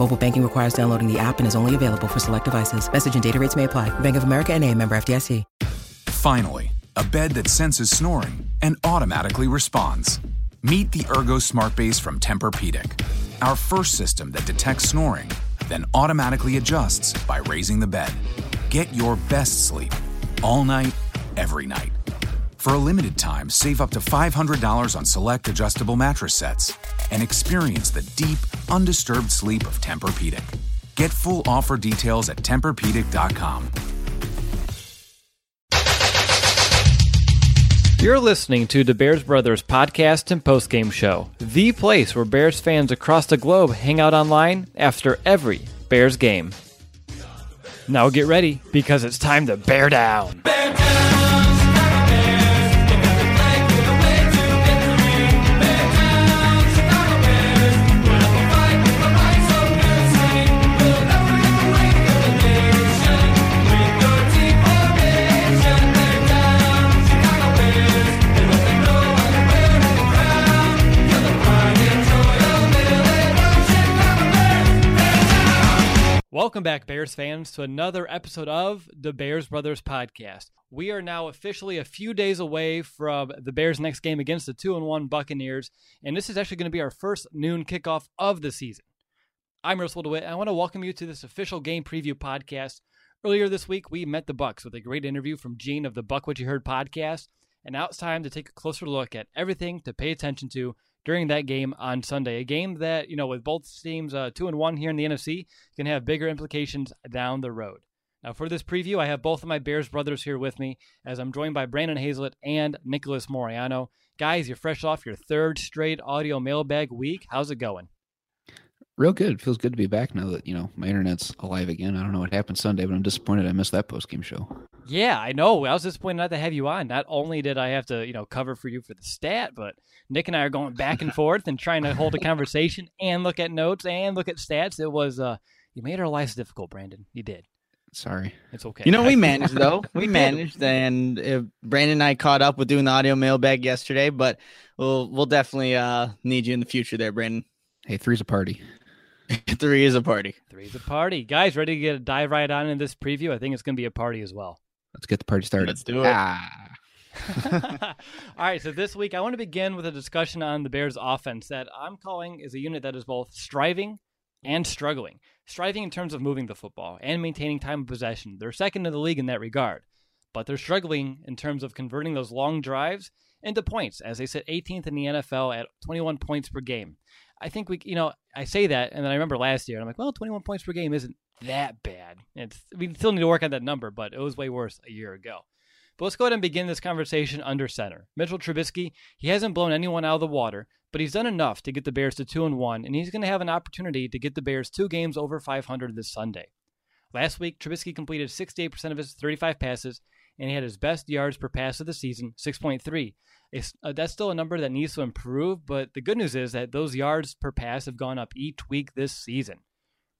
Mobile banking requires downloading the app and is only available for select devices. Message and data rates may apply. Bank of America and a member FDIC. Finally, a bed that senses snoring and automatically responds. Meet the Ergo Smart Base from Tempur-Pedic, our first system that detects snoring, then automatically adjusts by raising the bed. Get your best sleep all night, every night. For a limited time, save up to $500 on select adjustable mattress sets and experience the deep, undisturbed sleep of Tempur-Pedic. Get full offer details at TempurPedic.com. You're listening to the Bears Brothers podcast and postgame show, the place where Bears fans across the globe hang out online after every Bears game. Now get ready because it's time to bear down. Welcome back, Bears fans, to another episode of the Bears Brothers podcast. We are now officially a few days away from the Bears' next game against the 2 and 1 Buccaneers, and this is actually going to be our first noon kickoff of the season. I'm Russell DeWitt, and I want to welcome you to this official game preview podcast. Earlier this week, we met the Bucs with a great interview from Gene of the Buck What You Heard podcast, and now it's time to take a closer look at everything to pay attention to during that game on Sunday. A game that, you know, with both teams uh, two and one here in the NFC, can have bigger implications down the road. Now, for this preview, I have both of my Bears brothers here with me as I'm joined by Brandon Hazlett and Nicholas Moriano. Guys, you're fresh off your third straight audio mailbag week. How's it going? Real good. It feels good to be back now that, you know, my internet's alive again. I don't know what happened Sunday, but I'm disappointed I missed that post game show. Yeah, I know. I was disappointed not to have you on. Not only did I have to, you know, cover for you for the stat, but Nick and I are going back and forth and trying to hold a conversation and look at notes and look at stats. It was uh you made our lives difficult, Brandon. You did. Sorry. It's okay. You know, we managed though. We, We managed, and uh, Brandon and I caught up with doing the audio mailbag yesterday. But we'll we'll definitely uh, need you in the future there, Brandon. Hey, three's a party. Three is a party. Three is a party. Guys, ready to get a dive right on in this preview? I think it's gonna be a party as well. Let's get the party started. Let's do it. Ah, All right, so this week I want to begin with a discussion on the Bears offense that I'm calling is a unit that is both striving and struggling. Striving in terms of moving the football and maintaining time of possession. They're second in the league in that regard. But they're struggling in terms of converting those long drives into points, as they sit 18th in the NFL at 21 points per game. I think we, you know, I say that, and then I remember last year, and I'm like, well, 21 points per game isn't that bad. It's we still need to work on that number, but it was way worse a year ago. But let's go ahead and begin this conversation under center. Mitchell Trubisky, he hasn't blown anyone out of the water, but he's done enough to get the Bears to 2 and 1, and he's going to have an opportunity to get the Bears two games over 500 this Sunday. Last week, Trubisky completed 68% of his 35 passes, and he had his best yards per pass of the season, 6.3. It's, uh, that's still a number that needs to improve, but the good news is that those yards per pass have gone up each week this season.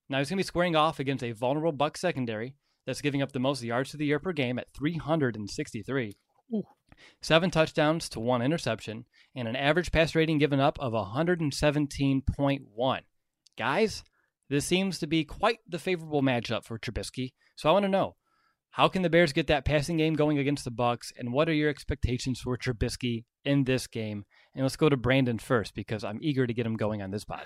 Now he's going to be squaring off against a vulnerable Buck secondary that's giving up the most yards to the year per game at 363. Seven touchdowns to one interception, and an average pass rating given up of 117.1. Guys, this seems to be quite the favorable matchup for Trubisky. So I want to know, how can the Bears get that passing game going against the Bucs, and what are your expectations for Trubisky in this game? And let's go to Brandon first because I'm eager to get him going on this pod.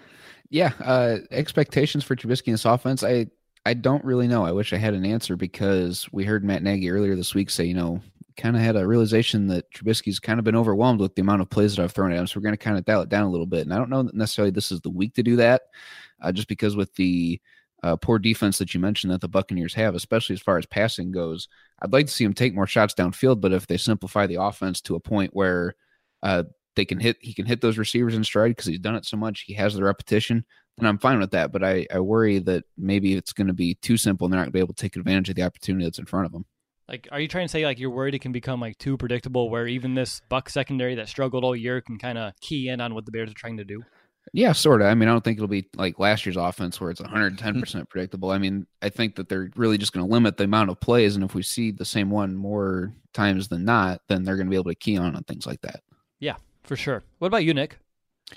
yeah. Uh, expectations for Trubisky in this offense. I I don't really know. I wish I had an answer because we heard Matt Nagy earlier this week say, you know, kind of had a realization that Trubisky's kind of been overwhelmed with the amount of plays that I've thrown at him. So we're going to kind of dial it down a little bit. And I don't know necessarily this is the week to do that, uh, just because with the uh, poor defense that you mentioned that the Buccaneers have, especially as far as passing goes, I'd like to see him take more shots downfield. But if they simplify the offense to a point where uh, they can hit, he can hit those receivers in stride because he's done it so much, he has the repetition. And I'm fine with that, but I, I worry that maybe it's going to be too simple and they're not going to be able to take advantage of the opportunity that's in front of them. Like, are you trying to say like you're worried it can become like too predictable, where even this Buck secondary that struggled all year can kind of key in on what the Bears are trying to do? Yeah, sort of. I mean, I don't think it'll be like last year's offense where it's 110 percent predictable. I mean, I think that they're really just going to limit the amount of plays, and if we see the same one more times than not, then they're going to be able to key on on things like that. Yeah, for sure. What about you, Nick?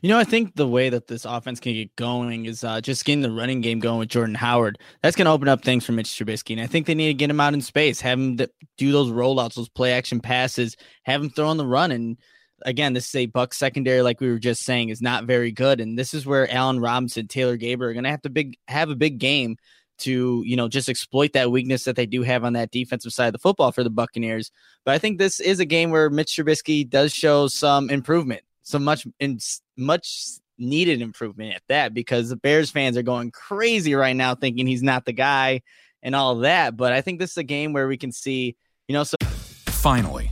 You know, I think the way that this offense can get going is uh, just getting the running game going with Jordan Howard. That's going to open up things for Mitch Trubisky. And I think they need to get him out in space, have him do those rollouts, those play action passes, have him throw on the run. And again, this is a Buck secondary, like we were just saying, is not very good. And this is where Allen Robinson, Taylor Gabriel are going to have to big have a big game to you know just exploit that weakness that they do have on that defensive side of the football for the Buccaneers. But I think this is a game where Mitch Trubisky does show some improvement some much in much needed improvement at that because the Bears fans are going crazy right now thinking he's not the guy and all that. But I think this is a game where we can see, you know, so finally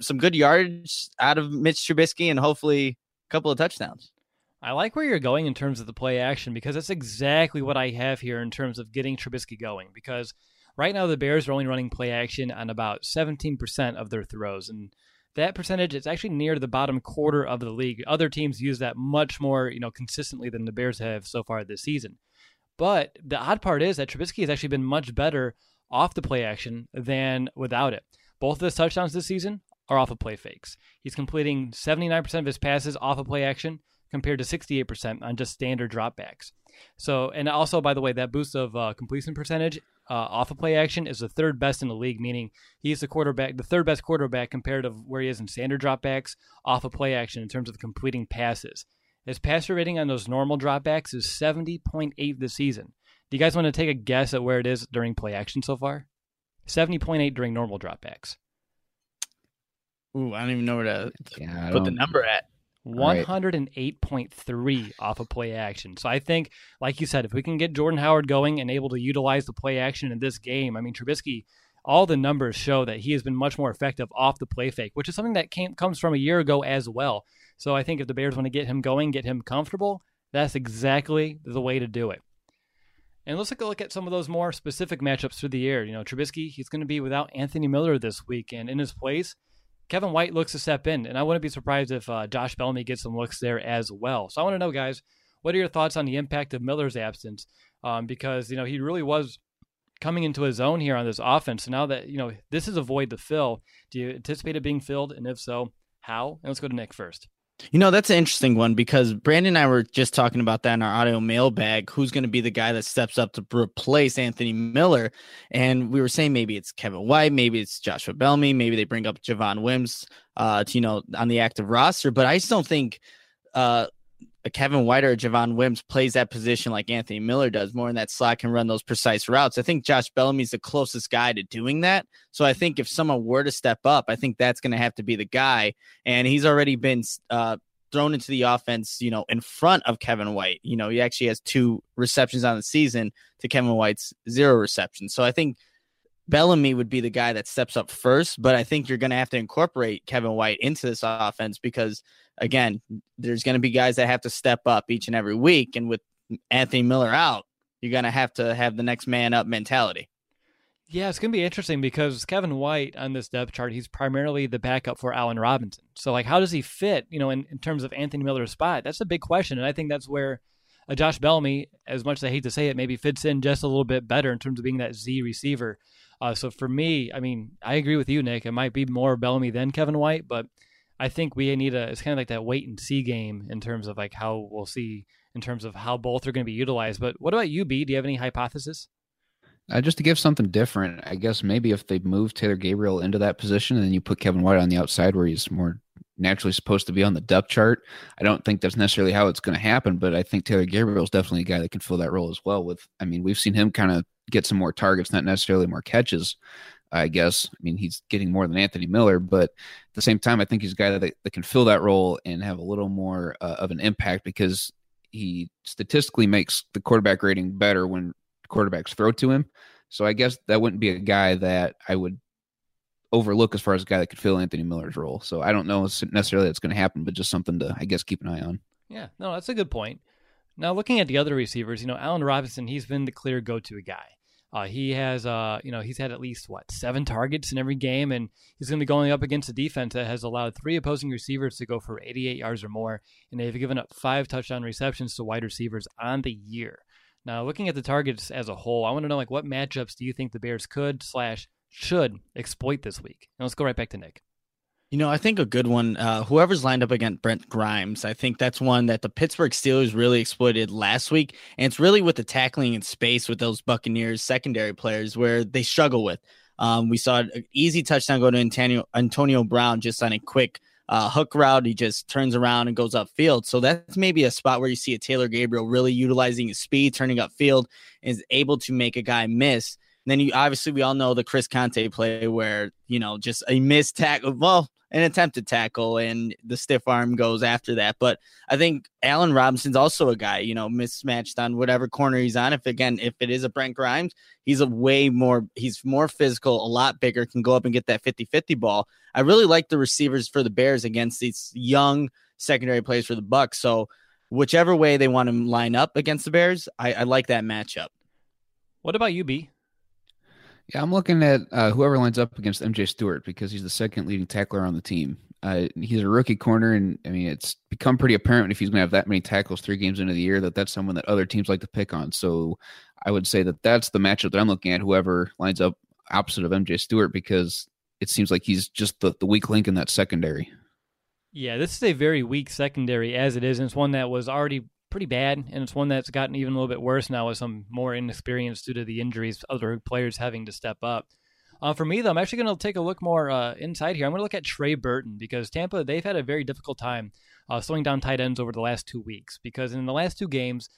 Some good yards out of Mitch Trubisky and hopefully a couple of touchdowns. I like where you're going in terms of the play action because that's exactly what I have here in terms of getting Trubisky going. Because right now the Bears are only running play action on about 17% of their throws. And that percentage is actually near the bottom quarter of the league. Other teams use that much more, you know, consistently than the Bears have so far this season. But the odd part is that Trubisky has actually been much better off the play action than without it. Both of his touchdowns this season are off of play fakes. He's completing 79% of his passes off of play action compared to 68% on just standard dropbacks. So, and also, by the way, that boost of uh, completion percentage uh, off of play action is the third best in the league, meaning he's the quarterback, the third best quarterback compared to where he is in standard dropbacks off of play action in terms of completing passes. His passer rating on those normal dropbacks is 70.8 this season. Do you guys want to take a guess at where it is during play action so far? 70.8 during normal dropbacks. Ooh, I don't even know where to yeah, put the number at. 108.3 off of play action. So I think, like you said, if we can get Jordan Howard going and able to utilize the play action in this game, I mean, Trubisky, all the numbers show that he has been much more effective off the play fake, which is something that came, comes from a year ago as well. So I think if the Bears want to get him going, get him comfortable, that's exactly the way to do it. And let's take a look at some of those more specific matchups through the year. You know, Trubisky, he's going to be without Anthony Miller this week, and in his place, Kevin White looks to step in, and I wouldn't be surprised if uh, Josh Bellamy gets some looks there as well. So I want to know, guys, what are your thoughts on the impact of Miller's absence? Um, because you know he really was coming into his own here on this offense. So now that you know this is a void to fill, do you anticipate it being filled? And if so, how? And let's go to Nick first. You know, that's an interesting one because Brandon and I were just talking about that in our audio mailbag. Who's going to be the guy that steps up to replace Anthony Miller? And we were saying maybe it's Kevin White, maybe it's Joshua Bellamy, maybe they bring up Javon Wims, uh, to, you know, on the active roster. But I just don't think uh, Kevin White or Javon Wims plays that position like Anthony Miller does, more in that slot can run those precise routes. I think Josh Bellamy's the closest guy to doing that. So I think if someone were to step up, I think that's going to have to be the guy. And he's already been uh, thrown into the offense, you know, in front of Kevin White. You know, he actually has two receptions on the season to Kevin White's zero receptions. So I think Bellamy would be the guy that steps up first, but I think you're going to have to incorporate Kevin White into this offense because again, there's going to be guys that have to step up each and every week. And with Anthony Miller out, you're going to have to have the next man up mentality. Yeah, it's going to be interesting because Kevin White on this depth chart, he's primarily the backup for Allen Robinson. So, like, how does he fit, you know, in, in terms of Anthony Miller's spot? That's a big question. And I think that's where Josh Bellamy, as much as I hate to say it, maybe fits in just a little bit better in terms of being that Z receiver. Uh, so for me, I mean, I agree with you, Nick. It might be more Bellamy than Kevin White, but I think we need a. It's kind of like that wait and see game in terms of like how we'll see in terms of how both are going to be utilized. But what about you, B? Do you have any hypothesis? Uh, just to give something different, I guess maybe if they move Taylor Gabriel into that position and then you put Kevin White on the outside where he's more naturally supposed to be on the depth chart. I don't think that's necessarily how it's going to happen, but I think Taylor Gabriel is definitely a guy that can fill that role as well. With, I mean, we've seen him kind of get some more targets, not necessarily more catches. I guess. I mean, he's getting more than Anthony Miller, but at the same time, I think he's a guy that, that can fill that role and have a little more uh, of an impact because he statistically makes the quarterback rating better when quarterbacks throw to him. So I guess that wouldn't be a guy that I would overlook as far as a guy that could fill Anthony Miller's role. So I don't know necessarily that's going to happen, but just something to, I guess, keep an eye on. Yeah, no, that's a good point. Now, looking at the other receivers, you know, Allen Robinson, he's been the clear go-to guy. Uh, he has, uh, you know, he's had at least what seven targets in every game, and he's going to be going up against a defense that has allowed three opposing receivers to go for 88 yards or more, and they've given up five touchdown receptions to wide receivers on the year. Now, looking at the targets as a whole, I want to know like what matchups do you think the Bears could slash should exploit this week? And let's go right back to Nick. You know, I think a good one, uh, whoever's lined up against Brent Grimes, I think that's one that the Pittsburgh Steelers really exploited last week. And it's really with the tackling in space with those Buccaneers secondary players where they struggle with. Um, we saw an easy touchdown go to Antonio, Antonio Brown just on a quick uh, hook route. He just turns around and goes upfield. So that's maybe a spot where you see a Taylor Gabriel really utilizing his speed, turning upfield, is able to make a guy miss. Then you obviously we all know the Chris Conte play where you know just a missed tackle. Well, an attempted tackle and the stiff arm goes after that. But I think Allen Robinson's also a guy, you know, mismatched on whatever corner he's on. If again, if it is a Brent Grimes, he's a way more, he's more physical, a lot bigger, can go up and get that 50 50 ball. I really like the receivers for the Bears against these young secondary players for the Bucs. So whichever way they want to line up against the Bears, I, I like that matchup. What about you, B? Yeah, I'm looking at uh, whoever lines up against MJ Stewart because he's the second leading tackler on the team. Uh, he's a rookie corner, and I mean, it's become pretty apparent if he's going to have that many tackles three games into the year that that's someone that other teams like to pick on. So I would say that that's the matchup that I'm looking at. Whoever lines up opposite of MJ Stewart because it seems like he's just the, the weak link in that secondary. Yeah, this is a very weak secondary as it is, and it's one that was already pretty bad, and it's one that's gotten even a little bit worse now with some more inexperience due to the injuries, other players having to step up. Uh, for me, though, I'm actually going to take a look more uh, inside here. I'm going to look at Trey Burton because Tampa, they've had a very difficult time uh, slowing down tight ends over the last two weeks because in the last two games,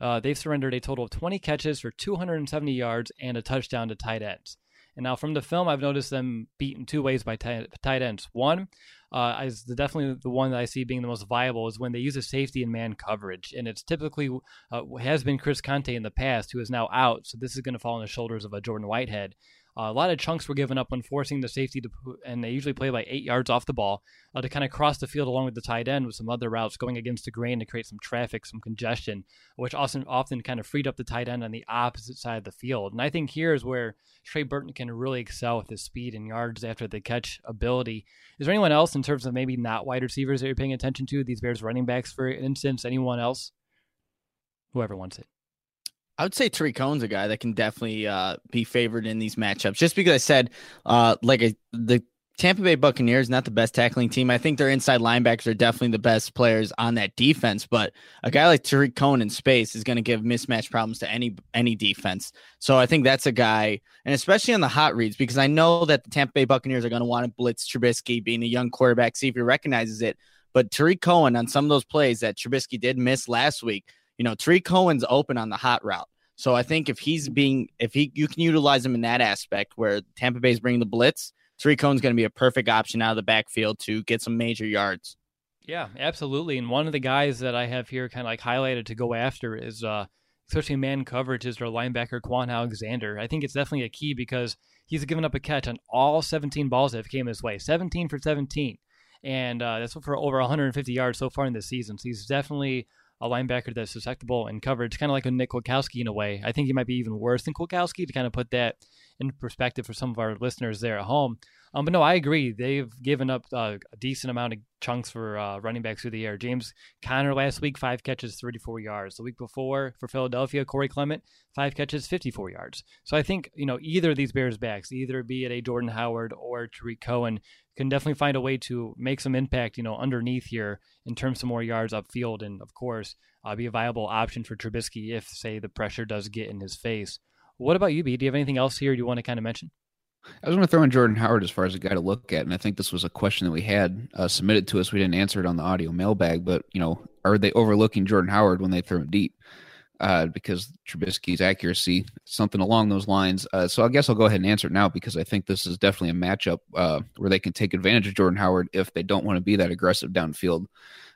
uh, they've surrendered a total of 20 catches for 270 yards and a touchdown to tight ends. And now from the film, I've noticed them beaten two ways by tight, tight ends. One uh, is the, definitely the one that I see being the most viable is when they use a safety in man coverage, and it's typically uh, has been Chris Conte in the past, who is now out. So this is going to fall on the shoulders of a Jordan Whitehead. Uh, a lot of chunks were given up when forcing the safety to, and they usually play like eight yards off the ball uh, to kind of cross the field along with the tight end with some other routes going against the grain to create some traffic, some congestion, which often often kind of freed up the tight end on the opposite side of the field. And I think here is where Trey Burton can really excel with his speed and yards after the catch ability. Is there anyone else in terms of maybe not wide receivers that you're paying attention to? These Bears running backs, for instance, anyone else? Whoever wants it. I would say Tarik Cohen's a guy that can definitely uh, be favored in these matchups. Just because I said, uh, like a, the Tampa Bay Buccaneers not the best tackling team. I think their inside linebackers are definitely the best players on that defense. But a guy like Tarik Cohen in space is going to give mismatch problems to any any defense. So I think that's a guy, and especially on the hot reads, because I know that the Tampa Bay Buccaneers are going to want to blitz Trubisky, being a young quarterback, see if he recognizes it. But Tarik Cohen on some of those plays that Trubisky did miss last week you know, Tarik Cohen's open on the hot route. So I think if he's being, if he, you can utilize him in that aspect where Tampa Bay's bringing the blitz, Tarik Cohen's going to be a perfect option out of the backfield to get some major yards. Yeah, absolutely. And one of the guys that I have here kind of like highlighted to go after is, uh, especially man coverage, is our linebacker Kwon Alexander. I think it's definitely a key because he's given up a catch on all 17 balls that have came his way, 17 for 17. And uh, that's for over 150 yards so far in this season. So he's definitely a linebacker that's susceptible in coverage, kind of like a Nick Kwiatkoski in a way. I think he might be even worse than Kwiatkoski to kind of put that in perspective for some of our listeners there at home. Um, but no, I agree. They've given up uh, a decent amount of chunks for uh, running backs through the air. James Conner last week, five catches, 34 yards. The week before for Philadelphia, Corey Clement, five catches, 54 yards. So I think, you know, either of these Bears backs, either be it a Jordan Howard or Tarik Cohen, can definitely find a way to make some impact, you know, underneath here in terms of more yards upfield. And of course, uh, be a viable option for Trubisky if, say, the pressure does get in his face. What about you, B? Do you have anything else here you want to kind of mention? I was going to throw in Jordan Howard as far as a guy to look at, and I think this was a question that we had uh, submitted to us. We didn't answer it on the audio mailbag, but you know, are they overlooking Jordan Howard when they throw him deep? Uh, because Trubisky's accuracy, something along those lines. Uh, so I guess I'll go ahead and answer it now because I think this is definitely a matchup uh, where they can take advantage of Jordan Howard if they don't want to be that aggressive downfield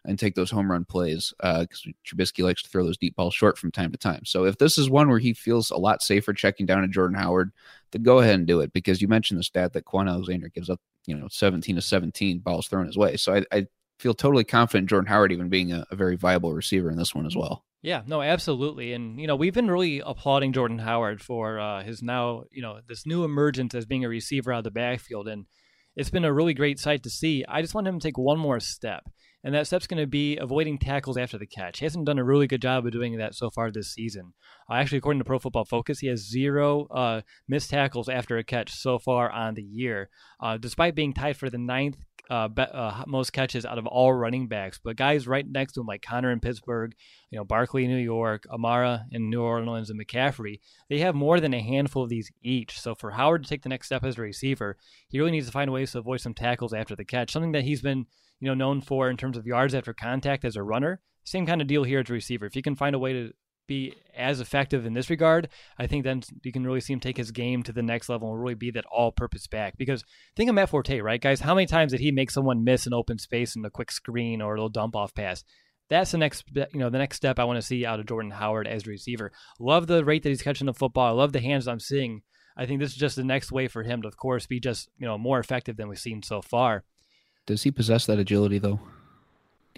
and take those home run plays because uh, Trubisky likes to throw those deep balls short from time to time. So if this is one where he feels a lot safer checking down to Jordan Howard, then go ahead and do it because you mentioned the stat that Kwon Alexander gives up, you know, 17 to 17 balls thrown his way. So I, I feel totally confident Jordan Howard even being a, a very viable receiver in this one as well. Yeah, no, absolutely. And, you know, we've been really applauding Jordan Howard for uh, his now, you know, this new emergence as being a receiver out of the backfield. And it's been a really great sight to see. I just want him to take one more step and that step's going to be avoiding tackles after the catch. He hasn't done a really good job of doing that so far this season. Uh, actually, according to Pro Football Focus, he has zero uh, missed tackles after a catch so far on the year, uh, despite being tied for the ninth uh, be, uh, most catches out of all running backs. But guys right next to him, like Conner in Pittsburgh, you know Barkley in New York, Amara in New Orleans, and McCaffrey, they have more than a handful of these each. So for Howard to take the next step as a receiver, he really needs to find ways to avoid some tackles after the catch, something that he's been you know known for in terms of yards after contact as a runner. Same kind of deal here as a receiver. If you can find a way to be as effective in this regard, I think then you can really see him take his game to the next level and really be that all-purpose back. Because think of Matt Forte, right, guys? How many times did he make someone miss an open space in a quick screen or a little dump off pass? That's the next, you know, the next step I want to see out of Jordan Howard as a receiver. Love the rate that he's catching the football. I love the hands I'm seeing. I think this is just the next way for him to, of course, be just you know more effective than we've seen so far. Does he possess that agility though?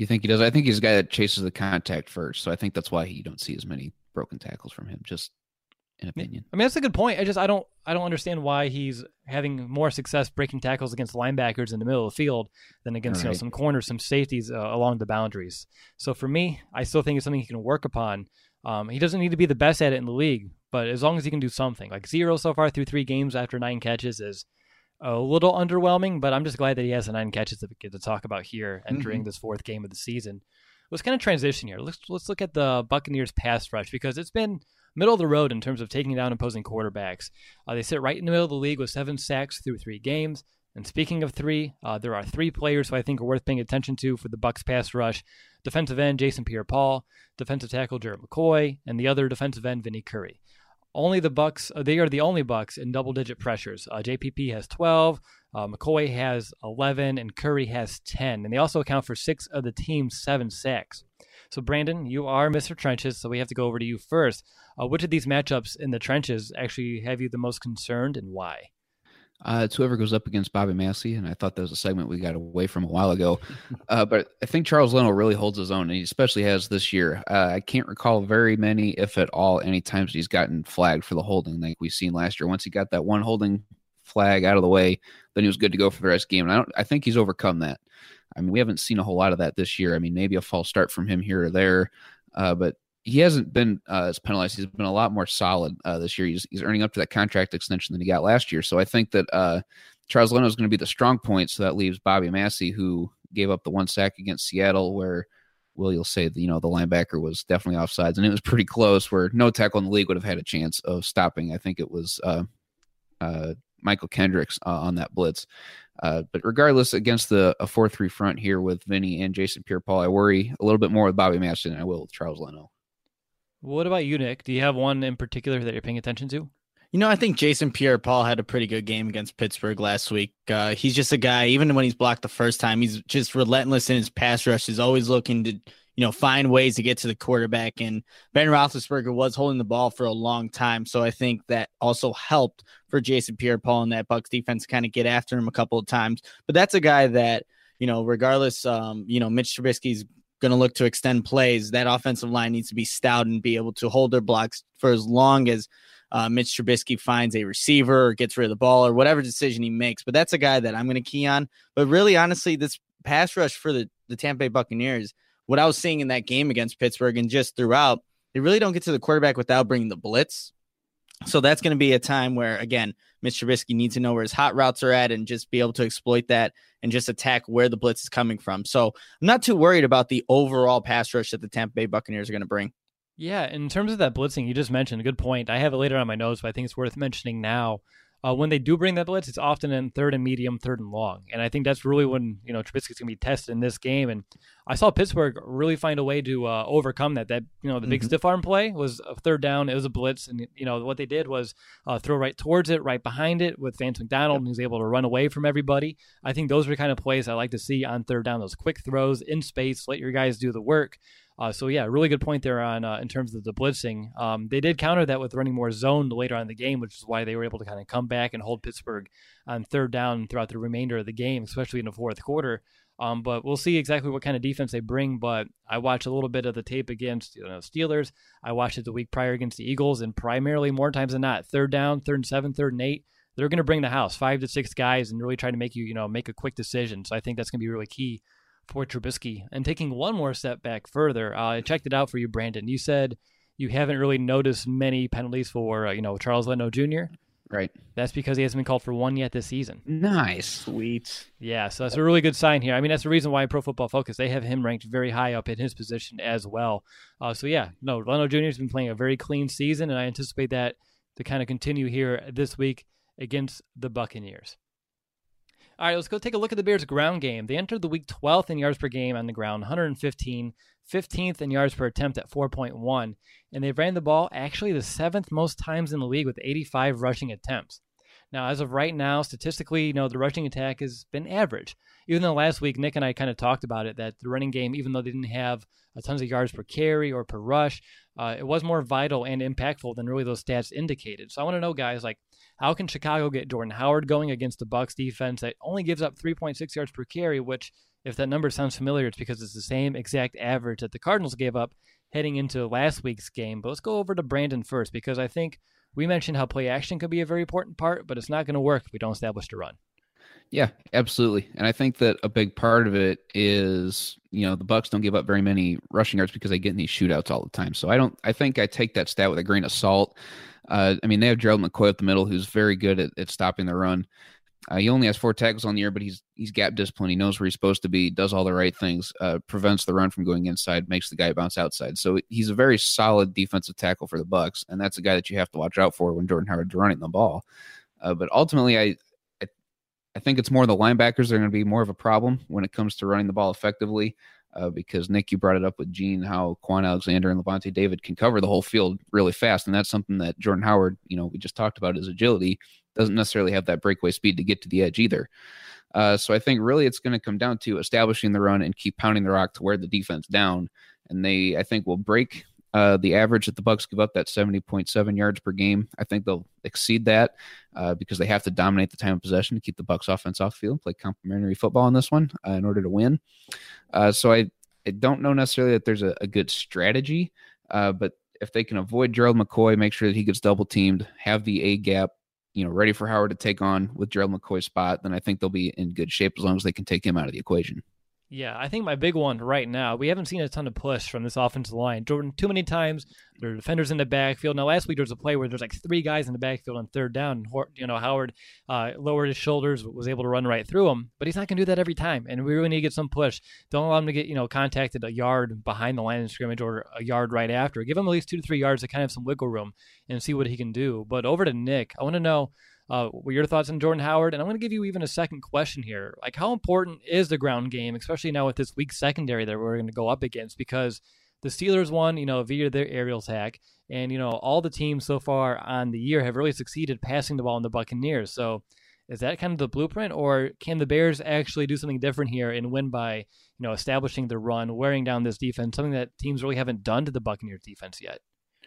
Do you think he does? I think he's a guy that chases the contact first, so I think that's why you don't see as many broken tackles from him. Just an opinion. I mean, that's a good point. I just I don't I don't understand why he's having more success breaking tackles against linebackers in the middle of the field than against right. you know some corners, some safeties uh, along the boundaries. So for me, I still think it's something he can work upon. Um, he doesn't need to be the best at it in the league, but as long as he can do something, like zero so far through three games after nine catches is a little underwhelming, but I'm just glad that he has the nine catches that we get to talk about here entering mm-hmm. this fourth game of the season. Let's kind of transition here. Let's let's look at the Buccaneers pass rush because it's been middle of the road in terms of taking down opposing quarterbacks. Uh, they sit right in the middle of the league with seven sacks through three games. And speaking of three, uh, there are three players who I think are worth paying attention to for the Bucs pass rush: defensive end Jason Pierre-Paul, defensive tackle Gerald McCoy, and the other defensive end Vinny Curry. Only the Bucs. Uh, they are the only Bucs in double-digit pressures. Uh, JPP has 12, uh, McCoy has 11, and Curry has 10. And they also account for six of the team's seven sacks. So, Brandon, you are Mr. Trenches, so we have to go over to you first. Uh, which of these matchups in the trenches actually have you the most concerned, and why? Uh, it's whoever goes up against Bobby Massie, and I thought that was a segment we got away from a while ago. Uh, but I think Charles Leno really holds his own, and he especially has this year. Uh, I can't recall very many, if at all, any times he's gotten flagged for the holding like we've seen last year. Once he got that one holding flag out of the way, then he was good to go for the rest of the game. And I don't, I think he's overcome that. I mean, we haven't seen a whole lot of that this year. I mean, maybe a false start from him here or there, uh, but he hasn't been uh, as penalized. He's been a lot more solid uh, this year. He's, he's earning up to that contract extension that he got last year. So I think that uh, Charles Leno is going to be the strong point. So that leaves Bobby Massie, who gave up the one sack against Seattle, where Will you'll say that you know the linebacker was definitely offsides, and it was pretty close. Where no tackle in the league would have had a chance of stopping. I think it was uh, uh, Mychal Kendricks uh, on that blitz. Uh, but regardless, against the a four three front here with Vinny and Jason Pierre-Paul, I worry a little bit more with Bobby Massie than I will with Charles Leno. What about you, Nick? Do you have one in particular that you're paying attention to? You know, I think Jason Pierre-Paul had a pretty good game against Pittsburgh last week. Uh, he's just a guy, even when he's blocked the first time, he's just relentless in his pass rush. He's always looking to, you know, find ways to get to the quarterback. And Ben Roethlisberger was holding the ball for a long time, so I think that also helped for Jason Pierre-Paul and that Bucs defense kind of get after him a couple of times. But that's a guy that, you know, regardless, um, you know, Mitch Trubisky's going to look to extend plays. That offensive line needs to be stout and be able to hold their blocks for as long as uh, Mitch Trubisky finds a receiver or gets rid of the ball or whatever decision he makes. But that's a guy that I'm going to key on. But really, honestly, this pass rush for the, the Tampa Bay Buccaneers, what I was seeing in that game against Pittsburgh and just throughout, they really don't get to the quarterback without bringing the blitz. So that's going to be a time where, again, Mitch Trubisky needs to know where his hot routes are at and just be able to exploit that and just attack where the blitz is coming from. So I'm not too worried about the overall pass rush that the Tampa Bay Buccaneers are going to bring. Yeah, in terms of that blitzing, you just mentioned a good point. I have it later on my notes, but I think it's worth mentioning now. Uh, when they do bring that blitz, it's often in third and medium, third and long, and I think that's really when you know Trubisky's going to be tested in this game. And I saw Pittsburgh really find a way to uh, overcome that. That you know the big mm-hmm. stiff arm play was a third down. It was a blitz, and you know what they did was uh, throw right towards it, right behind it with Vance McDonald, yep. and he was able to run away from everybody. I think those are the kind of plays I like to see on third down. Those quick throws in space, let your guys do the work. Uh, so yeah, really good point there on uh, in terms of the blitzing. Um, they did counter that with running more zone later on in the game, which is why they were able to kind of come back and hold Pittsburgh on third down throughout the remainder of the game, especially in the fourth quarter. Um, but we'll see exactly what kind of defense they bring. But I watched a little bit of the tape against you know, Steelers. I watched it the week prior against the Eagles, and primarily more times than not, third down, third and seven, third and eight, they're going to bring the house, five to six guys, and really try to make you you know make a quick decision. So I think that's going to be really key for Trubisky. And taking one more step back further, uh, I checked it out for you, Brandon. You said you haven't really noticed many penalties for uh, you know Charles Leno Jr. Right. That's because he hasn't been called for one yet this season. Nice. Sweet. Yeah, so that's a really good sign here. I mean, that's the reason why Pro Football Focus they have him ranked very high up in his position as well. Uh, so yeah, no, Leno Jr. has been playing a very clean season, and I anticipate that to kind of continue here this week against the Buccaneers. All right, let's go take a look at the Bears' ground game. They entered the week 12th in yards per game on the ground, 115, 15th in yards per attempt at 4.1, and they ran the ball actually the seventh most times in the league with 85 rushing attempts. Now, as of right now, statistically, you know, the rushing attack has been average. Even though last week Nick and I kind of talked about it, that the running game, even though they didn't have tons of yards per carry or per rush, uh, it was more vital and impactful than really those stats indicated. So I want to know, guys, like how can Chicago get Jordan Howard going against the Bucs defense that only gives up 3.6 yards per carry, which if that number sounds familiar, it's because it's the same exact average that the Cardinals gave up heading into last week's game. But let's go over to Brandon first because I think we mentioned how play action could be a very important part, but it's not going to work if we don't establish the run. Yeah, absolutely. And I think that a big part of it is, you know, the Bucs don't give up very many rushing yards because they get in these shootouts all the time. So I don't I think I take that stat with a grain of salt. Uh, I mean, they have Gerald McCoy up the middle, who's very good at, at stopping the run. Uh, he only has four tackles on the year, but he's he's gap disciplined. He knows where he's supposed to be, does all the right things, uh, prevents the run from going inside, makes the guy bounce outside. So he's a very solid defensive tackle for the Bucs, and that's a guy that you have to watch out for when Jordan Howard's running the ball. Uh, but ultimately, I, I, I think it's more the linebackers that are going to be more of a problem when it comes to running the ball effectively uh, because Nick, you brought it up with Gene, how Kwon Alexander and Lavonte David can cover the whole field really fast, and that's something that Jordan Howard, you know, we just talked about his agility, doesn't necessarily have that breakaway speed to get to the edge either. Uh, so I think really it's going to come down to establishing the run and keep pounding the rock to wear the defense down, and they I think will break uh, the average that the Bucs give up that 70.7 yards per game. I think they'll exceed that uh, because they have to dominate the time of possession to keep the Bucs offense off field, play complementary football in this one uh, in order to win. Uh, so I, I don't know necessarily that there's a, a good strategy, uh, but if they can avoid Gerald McCoy, make sure that he gets double teamed, have the A gap, you know, ready for Howard to take on with Gerald McCoy's spot, then I think they'll be in good shape as long as they can take him out of the equation. Yeah, I think my big one right now, we haven't seen a ton of push from this offensive line. Jordan, too many times, there are defenders in the backfield. Now, last week there was a play where there's like three guys in the backfield on third down. You know, Howard uh, lowered his shoulders, was able to run right through him, but he's not going to do that every time. And we really need to get some push. Don't allow him to get, you know, contacted a yard behind the line of scrimmage or a yard right after. Give him at least two to three yards to kind of have some wiggle room and see what he can do. But over to Nick, I want to know uh, what your thoughts on Jordan Howard? And I'm going to give you even a second question here. Like, how important is the ground game, especially now with this weak secondary that we're going to go up against? Because the Steelers won, you know, via their aerial attack, and you know all the teams so far on the year have really succeeded passing the ball in the Buccaneers. So, is that kind of the blueprint, or can the Bears actually do something different here and win by, you know, establishing the run, wearing down this defense, something that teams really haven't done to the Buccaneers defense yet?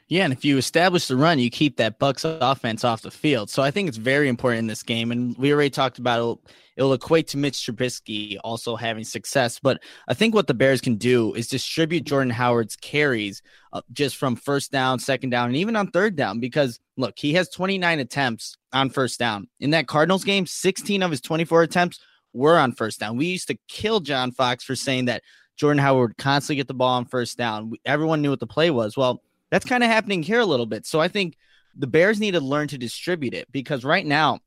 Yeah, and if you establish the run, you keep that Bucs offense off the field. So I think it's very important in this game. And we already talked about it. It'll equate to Mitch Trubisky also having success. But I think what the Bears can do is distribute Jordan Howard's carries uh, just from first down, second down, and even on third down. Because look, he has 29 attempts on first down. In that Cardinals game, 16 of his 24 attempts were on first down. We used to kill John Fox for saying that Jordan Howard would constantly get the ball on first down. Everyone knew what the play was. Well, that's kind of happening here a little bit. So I think the Bears need to learn to distribute it because right now,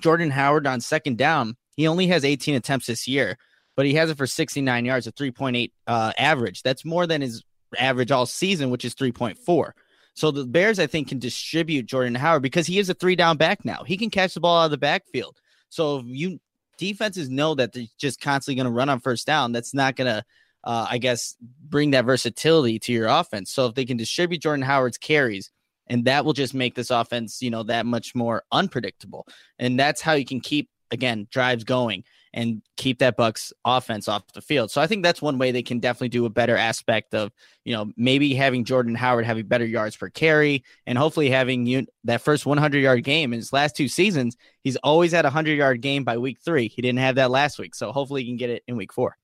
Jordan Howard on second down, he only has 18 attempts this year, but he has it for 69 yards, a 3.8 uh, average. That's more than his average all season, which is 3.4. So the Bears, I think, can distribute Jordan Howard because he is a three down back now. He can catch the ball out of the backfield. So if you defenses know that they're just constantly going to run on first down, that's not going to uh, I guess, bring that versatility to your offense. So if they can distribute Jordan Howard's carries, and that will just make this offense, you know, that much more unpredictable. And that's how you can keep again drives going and keep that Bucs offense off the field. So I think that's one way they can definitely do a better aspect of, you know, maybe having Jordan Howard having better yards per carry and hopefully having you that first 100 yard game in his last two seasons. He's always had a 100 yard game by week 3. He didn't have that last week. So hopefully he can get it in week 4.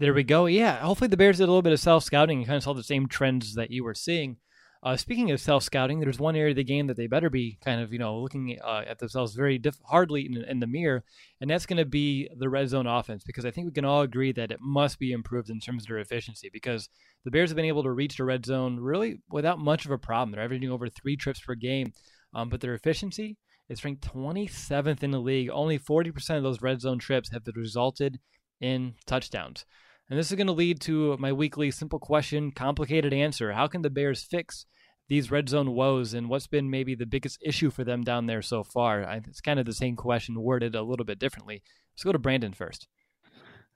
There we go. Yeah, hopefully the Bears did a little bit of self scouting and kind of saw the same trends that you were seeing. Uh, speaking of self scouting, there's one area of the game that they better be kind of you know looking uh, at themselves very diff- hardly in, in, the mirror, and that's going to be the red zone offense because I think we can all agree that it must be improved in terms of their efficiency because the Bears have been able to reach the red zone really without much of a problem. They're averaging over three trips per game, um, but their efficiency is ranked 27th in the league. Only 40% of those red zone trips have resulted in touchdowns. And this is going to lead to my weekly simple question, complicated answer. How can the Bears fix these red zone woes and what's been maybe the biggest issue for them down there so far? It's kind of the same question worded a little bit differently. Let's go to Brandon first.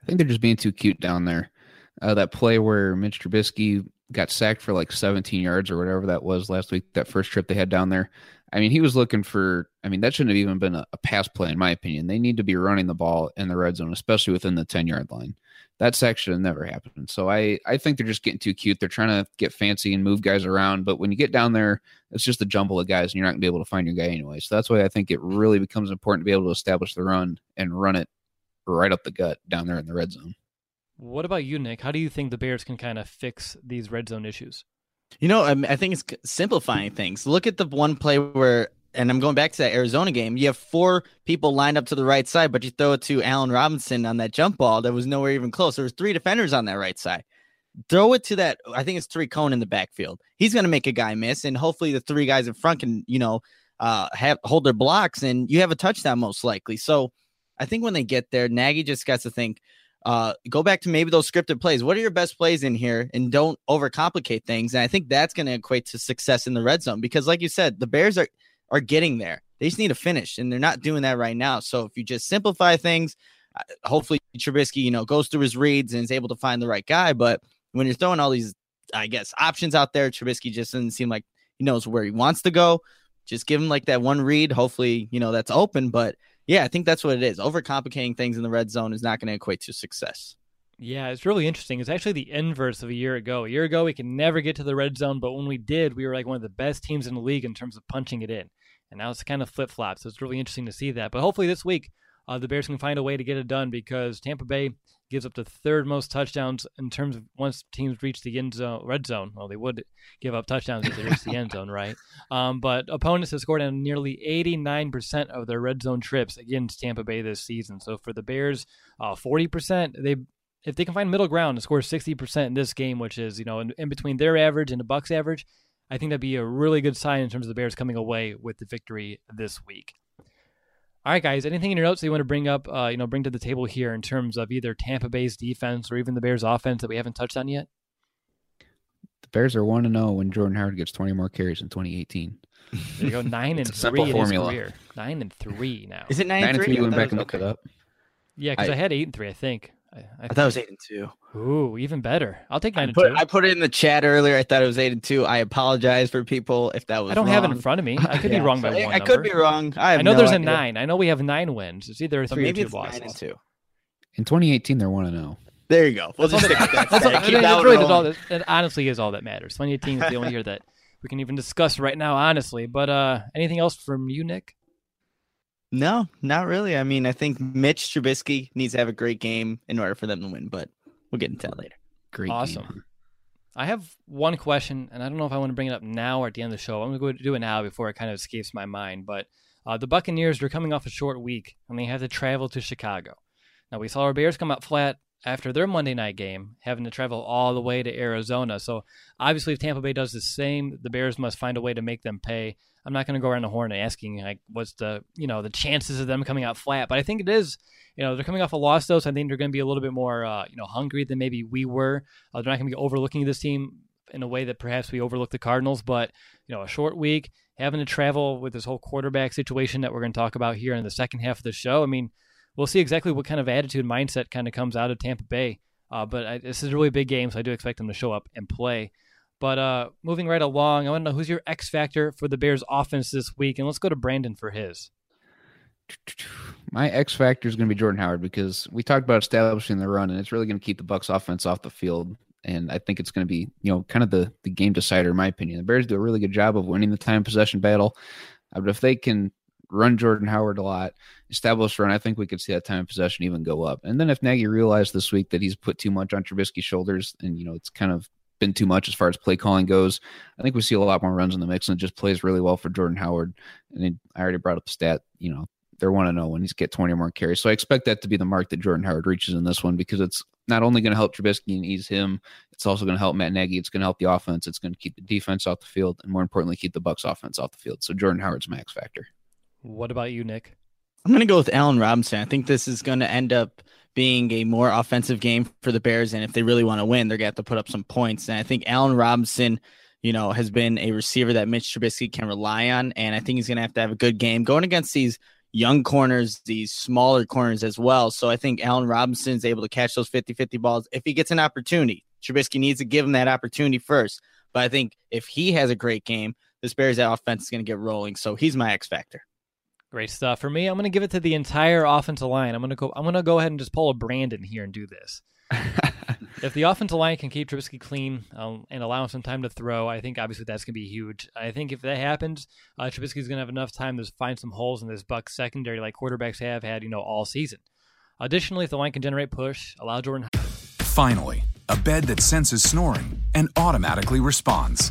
I think they're just being too cute down there. Uh, that play where Mitch Trubisky got sacked for like 17 yards or whatever that was last week, that first trip they had down there. I mean, he was looking for, I mean, that shouldn't have even been a, a pass play, in my opinion. They need to be running the ball in the red zone, especially within the 10 yard line that section never happened. So I I think they're just getting too cute. They're trying to get fancy and move guys around, but when you get down there, it's just a jumble of guys, and you're not gonna be able to find your guy anyway. So that's why I think it really becomes important to be able to establish the run and run it right up the gut down there in the red zone. What about you, Nick? How do you think the Bears can kind of fix these red zone issues? You know, I think it's simplifying things. Look at the one play where and I'm going back to that Arizona game. You have four people lined up to the right side, but you throw it to Allen Robinson on that jump ball that was nowhere even close. There was three defenders on that right side. Throw it to that. I think it's three cone in the backfield. He's going to make a guy miss, and hopefully the three guys in front can, you know, uh, have hold their blocks, and you have a touchdown most likely. So I think when they get there, Nagy just got to think. Uh, go back to maybe those scripted plays. What are your best plays in here? And don't overcomplicate things. And I think that's going to equate to success in the red zone because, like you said, the Bears are are getting there. They just need to finish, and they're not doing that right now. So if you just simplify things, uh, hopefully Trubisky, you know, goes through his reads and is able to find the right guy. But when you're throwing all these, I guess, options out there, Trubisky just doesn't seem like he knows where he wants to go. Just give him like that one read. Hopefully, you know, that's open. But yeah, I think that's what it is. Overcomplicating things in the red zone is not going to equate to success. Yeah, it's really interesting. It's actually the inverse of a year ago. A year ago, we could never get to the red zone, but when we did, we were like one of the best teams in the league in terms of punching it in and now it's kind of flip flop. So it's really interesting to see that. But hopefully this week, uh, the Bears can find a way to get it done because Tampa Bay gives up the third most touchdowns in terms of once teams reach the end zone, red zone. Well, they would give up touchdowns if they reach the end zone, right? Um, but opponents have scored on nearly 89% of their red zone trips against Tampa Bay this season. So for the Bears, uh, 40%, they if they can find middle ground and score 60% in this game, which is, you know, in, in between their average and the Bucs average, I think that'd be a really good sign in terms of the Bears coming away with the victory this week. All right, guys. Anything in your notes that you want to bring up, uh, you know, bring to the table here in terms of either Tampa Bay's defense or even the Bears' offense that we haven't touched on yet? The Bears are one to zero when Jordan Howard gets twenty more carries in 2018. There you go, nine and three in formula. his career. Nine and three now. Is it nine, nine and three? You went back and looked it up. Yeah, because I, I, had eight and three, I think. I, I, I thought it was eight and two. Ooh, even better. I'll take nine I put, and two. I put it in the chat earlier. I thought it was eight and two. I apologize for people if that was. I don't wrong. have it in front of me. I could yeah. be wrong by one. I number. could be wrong. I, I know no there's idea. a nine. I know we have nine wins. It's either a three maybe or two losses. Nine and two. In 2018, they're one and zero. There you go. We'll just stick with that. That's all, really all that, it honestly is all that matters. 2018 is the only year that we can even discuss right now, honestly. But uh, anything else from you, Nick? No, not really. I mean, I think Mitch Trubisky needs to have a great game in order for them to win, but we'll get into that later. Great. Awesome. game. I have one question, and I don't know if I want to bring it up now or at the end of the show. I'm going to go do it now before it kind of escapes my mind. But uh, the Buccaneers are coming off a short week, and they have to travel to Chicago. Now, we saw our Bears come out flat after their Monday night game, having to travel all the way to Arizona. So, obviously, if Tampa Bay does the same, the Bears must find a way to make them pay. I'm not going to go around the horn asking like what's the you know the chances of them coming out flat, but I think it is. You know they're coming off a loss though, so I think they're going to be a little bit more uh, you know hungry than maybe we were. Uh, they're not going to be overlooking this team in a way that perhaps we overlooked the Cardinals, but you know a short week, having to travel with this whole quarterback situation that we're going to talk about here in the second half of the show. I mean, we'll see exactly what kind of attitude mindset kind of comes out of Tampa Bay. Uh, but I, this is a really big game, so I do expect them to show up and play. But uh, moving right along, I want to know who's your X factor for the Bears offense this week, and let's go to Brandon for his. My X factor is going to be Jordan Howard because we talked about establishing the run, and it's really going to keep the Bucs offense off the field. And I think it's going to be, you know, kind of the the game decider, in my opinion. The Bears do a really good job of winning the time possession battle, uh, but if they can run Jordan Howard a lot, establish run, I think we could see that time of possession even go up. And then if Nagy realized this week that he's put too much on Trubisky's shoulders, and you know, it's kind of been too much as far as play calling goes. I think we see a lot more runs in the mix and it just plays really well for Jordan Howard. And I already brought up the stat, you know, they're one to oh know when he's get 20 or more carries. So I expect that to be the mark that Jordan Howard reaches in this one because it's not only going to help Trubisky and ease him, it's also going to help Matt Nagy. It's going to help the offense. It's going to keep the defense off the field, and more importantly, keep the Bucs offense off the field. So Jordan Howard's max factor. What about you, Nick? I'm going to go with Allen Robinson. I think this is going to end up being a more offensive game for the Bears. And if they really want to win, they're going to have to put up some points. And I think Allen Robinson, you know, has been a receiver that Mitch Trubisky can rely on. And I think he's going to have to have a good game going against these young corners, these smaller corners as well. So I think Allen Robinson is able to catch those 50 50 balls if he gets an opportunity. Trubisky needs to give him that opportunity first. But I think if he has a great game, this Bears offense is going to get rolling. So he's my X factor. Great stuff. For me, I'm going to give it to the entire offensive line. I'm going to go. I'm going to go ahead and just pull a Brandon here and do this. if the offensive line can keep Trubisky clean um, and allow him some time to throw, I think obviously that's going to be huge. I think if that happens, uh, Trubisky's going to have enough time to find some holes in this Bucs secondary, like quarterbacks have had, you know, all season. Additionally, if the line can generate push, allow Jordan. Finally, a bed that senses snoring and automatically responds.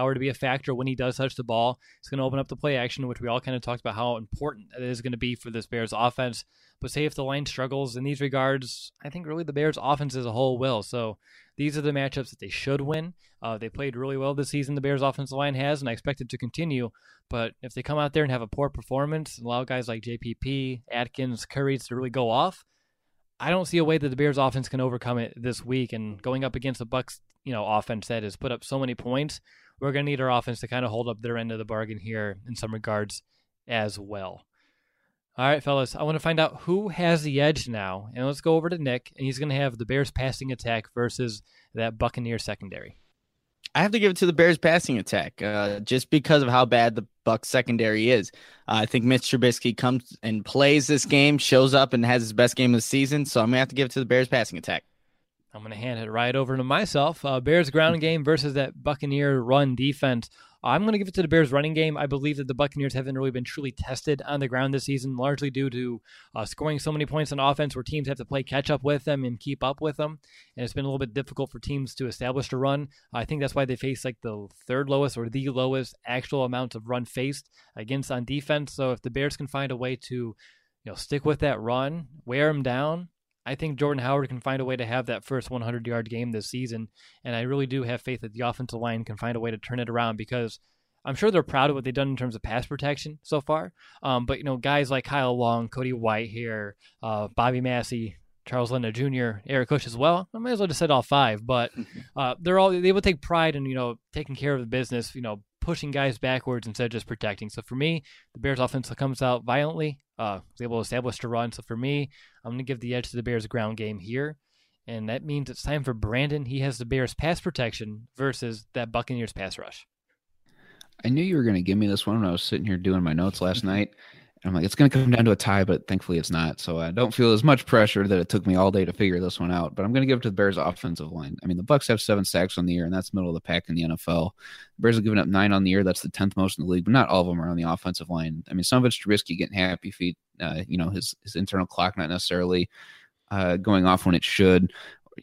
Howard to be a factor when he does touch the ball. It's going to open up the play action, which we all kind of talked about how important it is going to be for this Bears offense. But say if the line struggles in these regards, I think really the Bears offense as a whole will. So these are the matchups that they should win. Uh, they played really well this season, the Bears offensive line has, and I expect it to continue. But if they come out there and have a poor performance, and allow guys like JPP, Atkins, Curry to really go off, I don't see a way that the Bears offense can overcome it this week. And going up against the Bucs, you know, offense that has put up so many points, we're going to need our offense to kind of hold up their end of the bargain here in some regards as well. All right, fellas, I want to find out who has the edge now. And let's go over to Nick, and he's going to have the Bears passing attack versus that Buccaneer secondary. I have to give it to the Bears passing attack, uh, just because of how bad the Bucs secondary is. Uh, I think Mitch Trubisky comes and plays this game, shows up, and has his best game of the season. So I'm gonna have to give it to the Bears passing attack. I'm going to hand it right over to myself. Uh, Bears ground game versus that Buccaneer run defense. I'm going to give it to the Bears running game. I believe that the Buccaneers haven't really been truly tested on the ground this season, largely due to uh, scoring so many points on offense where teams have to play catch up with them and keep up with them. And it's been a little bit difficult for teams to establish a run. I think that's why they face like the third lowest or the lowest actual amount of run faced against on defense. So if the Bears can find a way to you know, stick with that run, wear them down, I think Jordan Howard can find a way to have that first 100 yard game this season. And I really do have faith that the offensive line can find a way to turn it around because I'm sure they're proud of what they've done in terms of pass protection so far. Um, but, you know, guys like Kyle Long, Cody Whitehair, uh, Bobby Massie, Charles Leno Jr., Eric Kush as well. I might as well just said all five, but uh, they're all they will take pride in you know taking care of the business, you know, pushing guys backwards instead of just protecting. So for me, the Bears offense comes out violently, uh, is able to establish the run. So for me, I'm going to give the edge to the Bears ground game here. And that means it's time for Brandon. He has the Bears pass protection versus that Buccaneers pass rush. I knew you were going to give me this one when I was sitting here doing my notes last night. I'm like, it's going to come down to a tie, but thankfully it's not. So I don't feel as much pressure that it took me all day to figure this one out. But I'm going to give it to the Bears' offensive line. I mean, the Bucs have seven sacks on the year, and that's middle of the pack in the NFL. The Bears have given up nine on the year. That's the tenth most in the league, but not all of them are on the offensive line. I mean, some of it's Trubisky getting happy feet. Uh, you know, his his internal clock not necessarily uh, going off when it should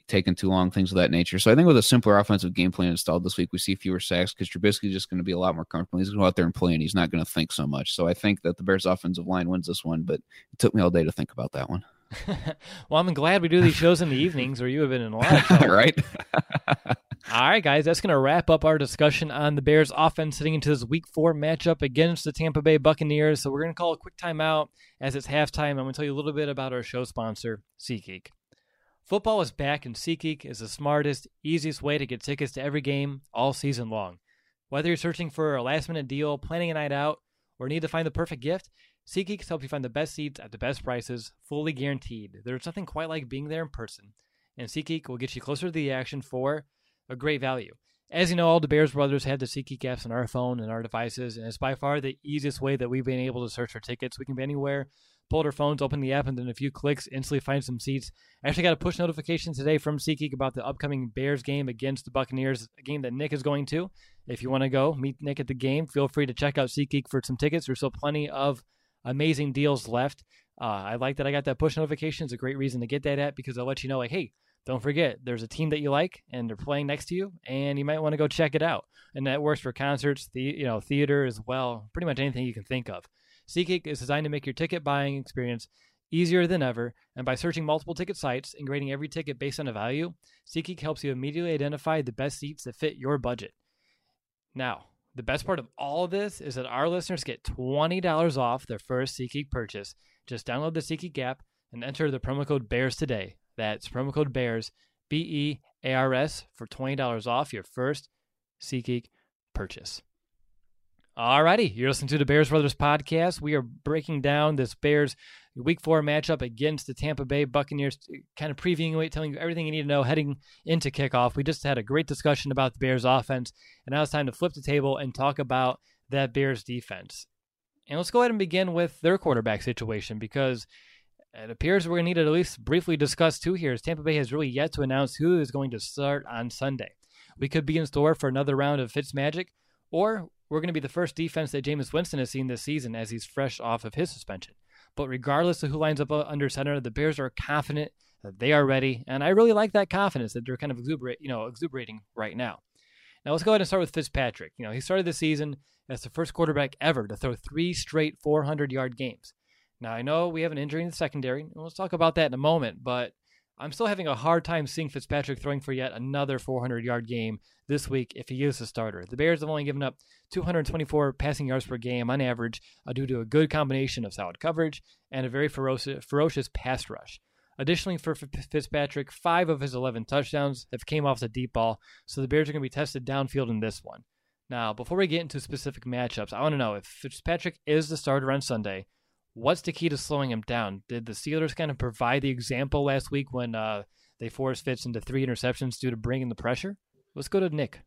taking too long, things of that nature. So I think with a simpler offensive game plan installed this week, we see fewer sacks because Trubisky is just going to be a lot more comfortable. He's going to go out there and play, and he's not going to think so much. So I think that the Bears' offensive line wins this one, but it took me all day to think about that one. well, I'm glad we do these shows in the evenings, or you have been in a lot of trouble. right? All right, guys, that's going to wrap up our discussion on the Bears' offense heading into this Week Four matchup against the Tampa Bay Buccaneers. So we're going to call a quick timeout as it's halftime. I'm going to tell you a little bit about our show sponsor, SeatGeek. Football is back, and SeatGeek is the smartest, easiest way to get tickets to every game all season long. Whether you're searching for a last minute deal, planning a night out, or need to find the perfect gift, SeatGeek helps you find the best seats at the best prices, fully guaranteed. There's nothing quite like being there in person, and SeatGeek will get you closer to the action for a great value. As you know, all the Bears brothers have the SeatGeek apps on our phone and our devices, and it's by far the easiest way that we've been able to search for tickets. We can be anywhere pull our phones, open the app, and then a few clicks, instantly find some seats. I actually got a push notification today from SeatGeek about the upcoming Bears game against the Buccaneers, a game that Nick is going to. If you want to go meet Nick at the game, feel free to check out SeatGeek for some tickets. There's still plenty of amazing deals left. Uh, I like that I got that push notification. It's a great reason to get that at because I'll let you know, like, hey, don't forget, there's a team that you like and they're playing next to you, and you might want to go check it out. And that works for concerts, the you know, theater as well, pretty much anything you can think of. SeatGeek is designed to make your ticket buying experience easier than ever, and by searching multiple ticket sites and grading every ticket based on a value, SeatGeek helps you immediately identify the best seats that fit your budget. Now, the best part of all of this is that our listeners get $20 off their first SeatGeek purchase. Just download the SeatGeek app and enter the promo code BEARS today. That's promo code BEARS, B E A R S, for $20 off your first SeatGeek purchase. Alrighty, you're listening to the Bears Brothers podcast. We are breaking down this Bears Week Four matchup against the Tampa Bay Buccaneers, kind of previewing it, telling you everything you need to know heading into kickoff. We just had a great discussion about the Bears offense, and now it's time to flip the table and talk about that Bears defense. And let's go ahead and begin with their quarterback situation because it appears we're going to need to at least briefly discuss two here. As Tampa Bay has really yet to announce who is going to start on Sunday. We could be in store for another round of Fitz Magic, or we're going to be the first defense that Jameis Winston has seen this season as he's fresh off of his suspension. But regardless of who lines up uh, under center, the Bears are confident that they are ready, and I really like that confidence that they're kind of exuberate, you know, exuberating right now. Now let's go ahead and start with Fitzpatrick. You know, he started the season as the first quarterback ever to throw three straight 400-yard games. Now I know we have an injury in the secondary, and we'll talk about that in a moment, but I'm still having a hard time seeing Fitzpatrick throwing for yet another 400 yard game this week if he is the starter. The Bears have only given up 224 passing yards per game on average uh, due to a good combination of solid coverage and a very ferocious, ferocious pass rush. Additionally, for Fitzpatrick, five of his 11 touchdowns have came off the deep ball, so the Bears are going to be tested downfield in this one. Now, before we get into specific matchups, I want to know if Fitzpatrick is the starter on Sunday, What's the key to slowing him down? Did the Steelers kind of provide the example last week when uh, they forced Fitz into three interceptions due to bringing the pressure? Let's go to Nick.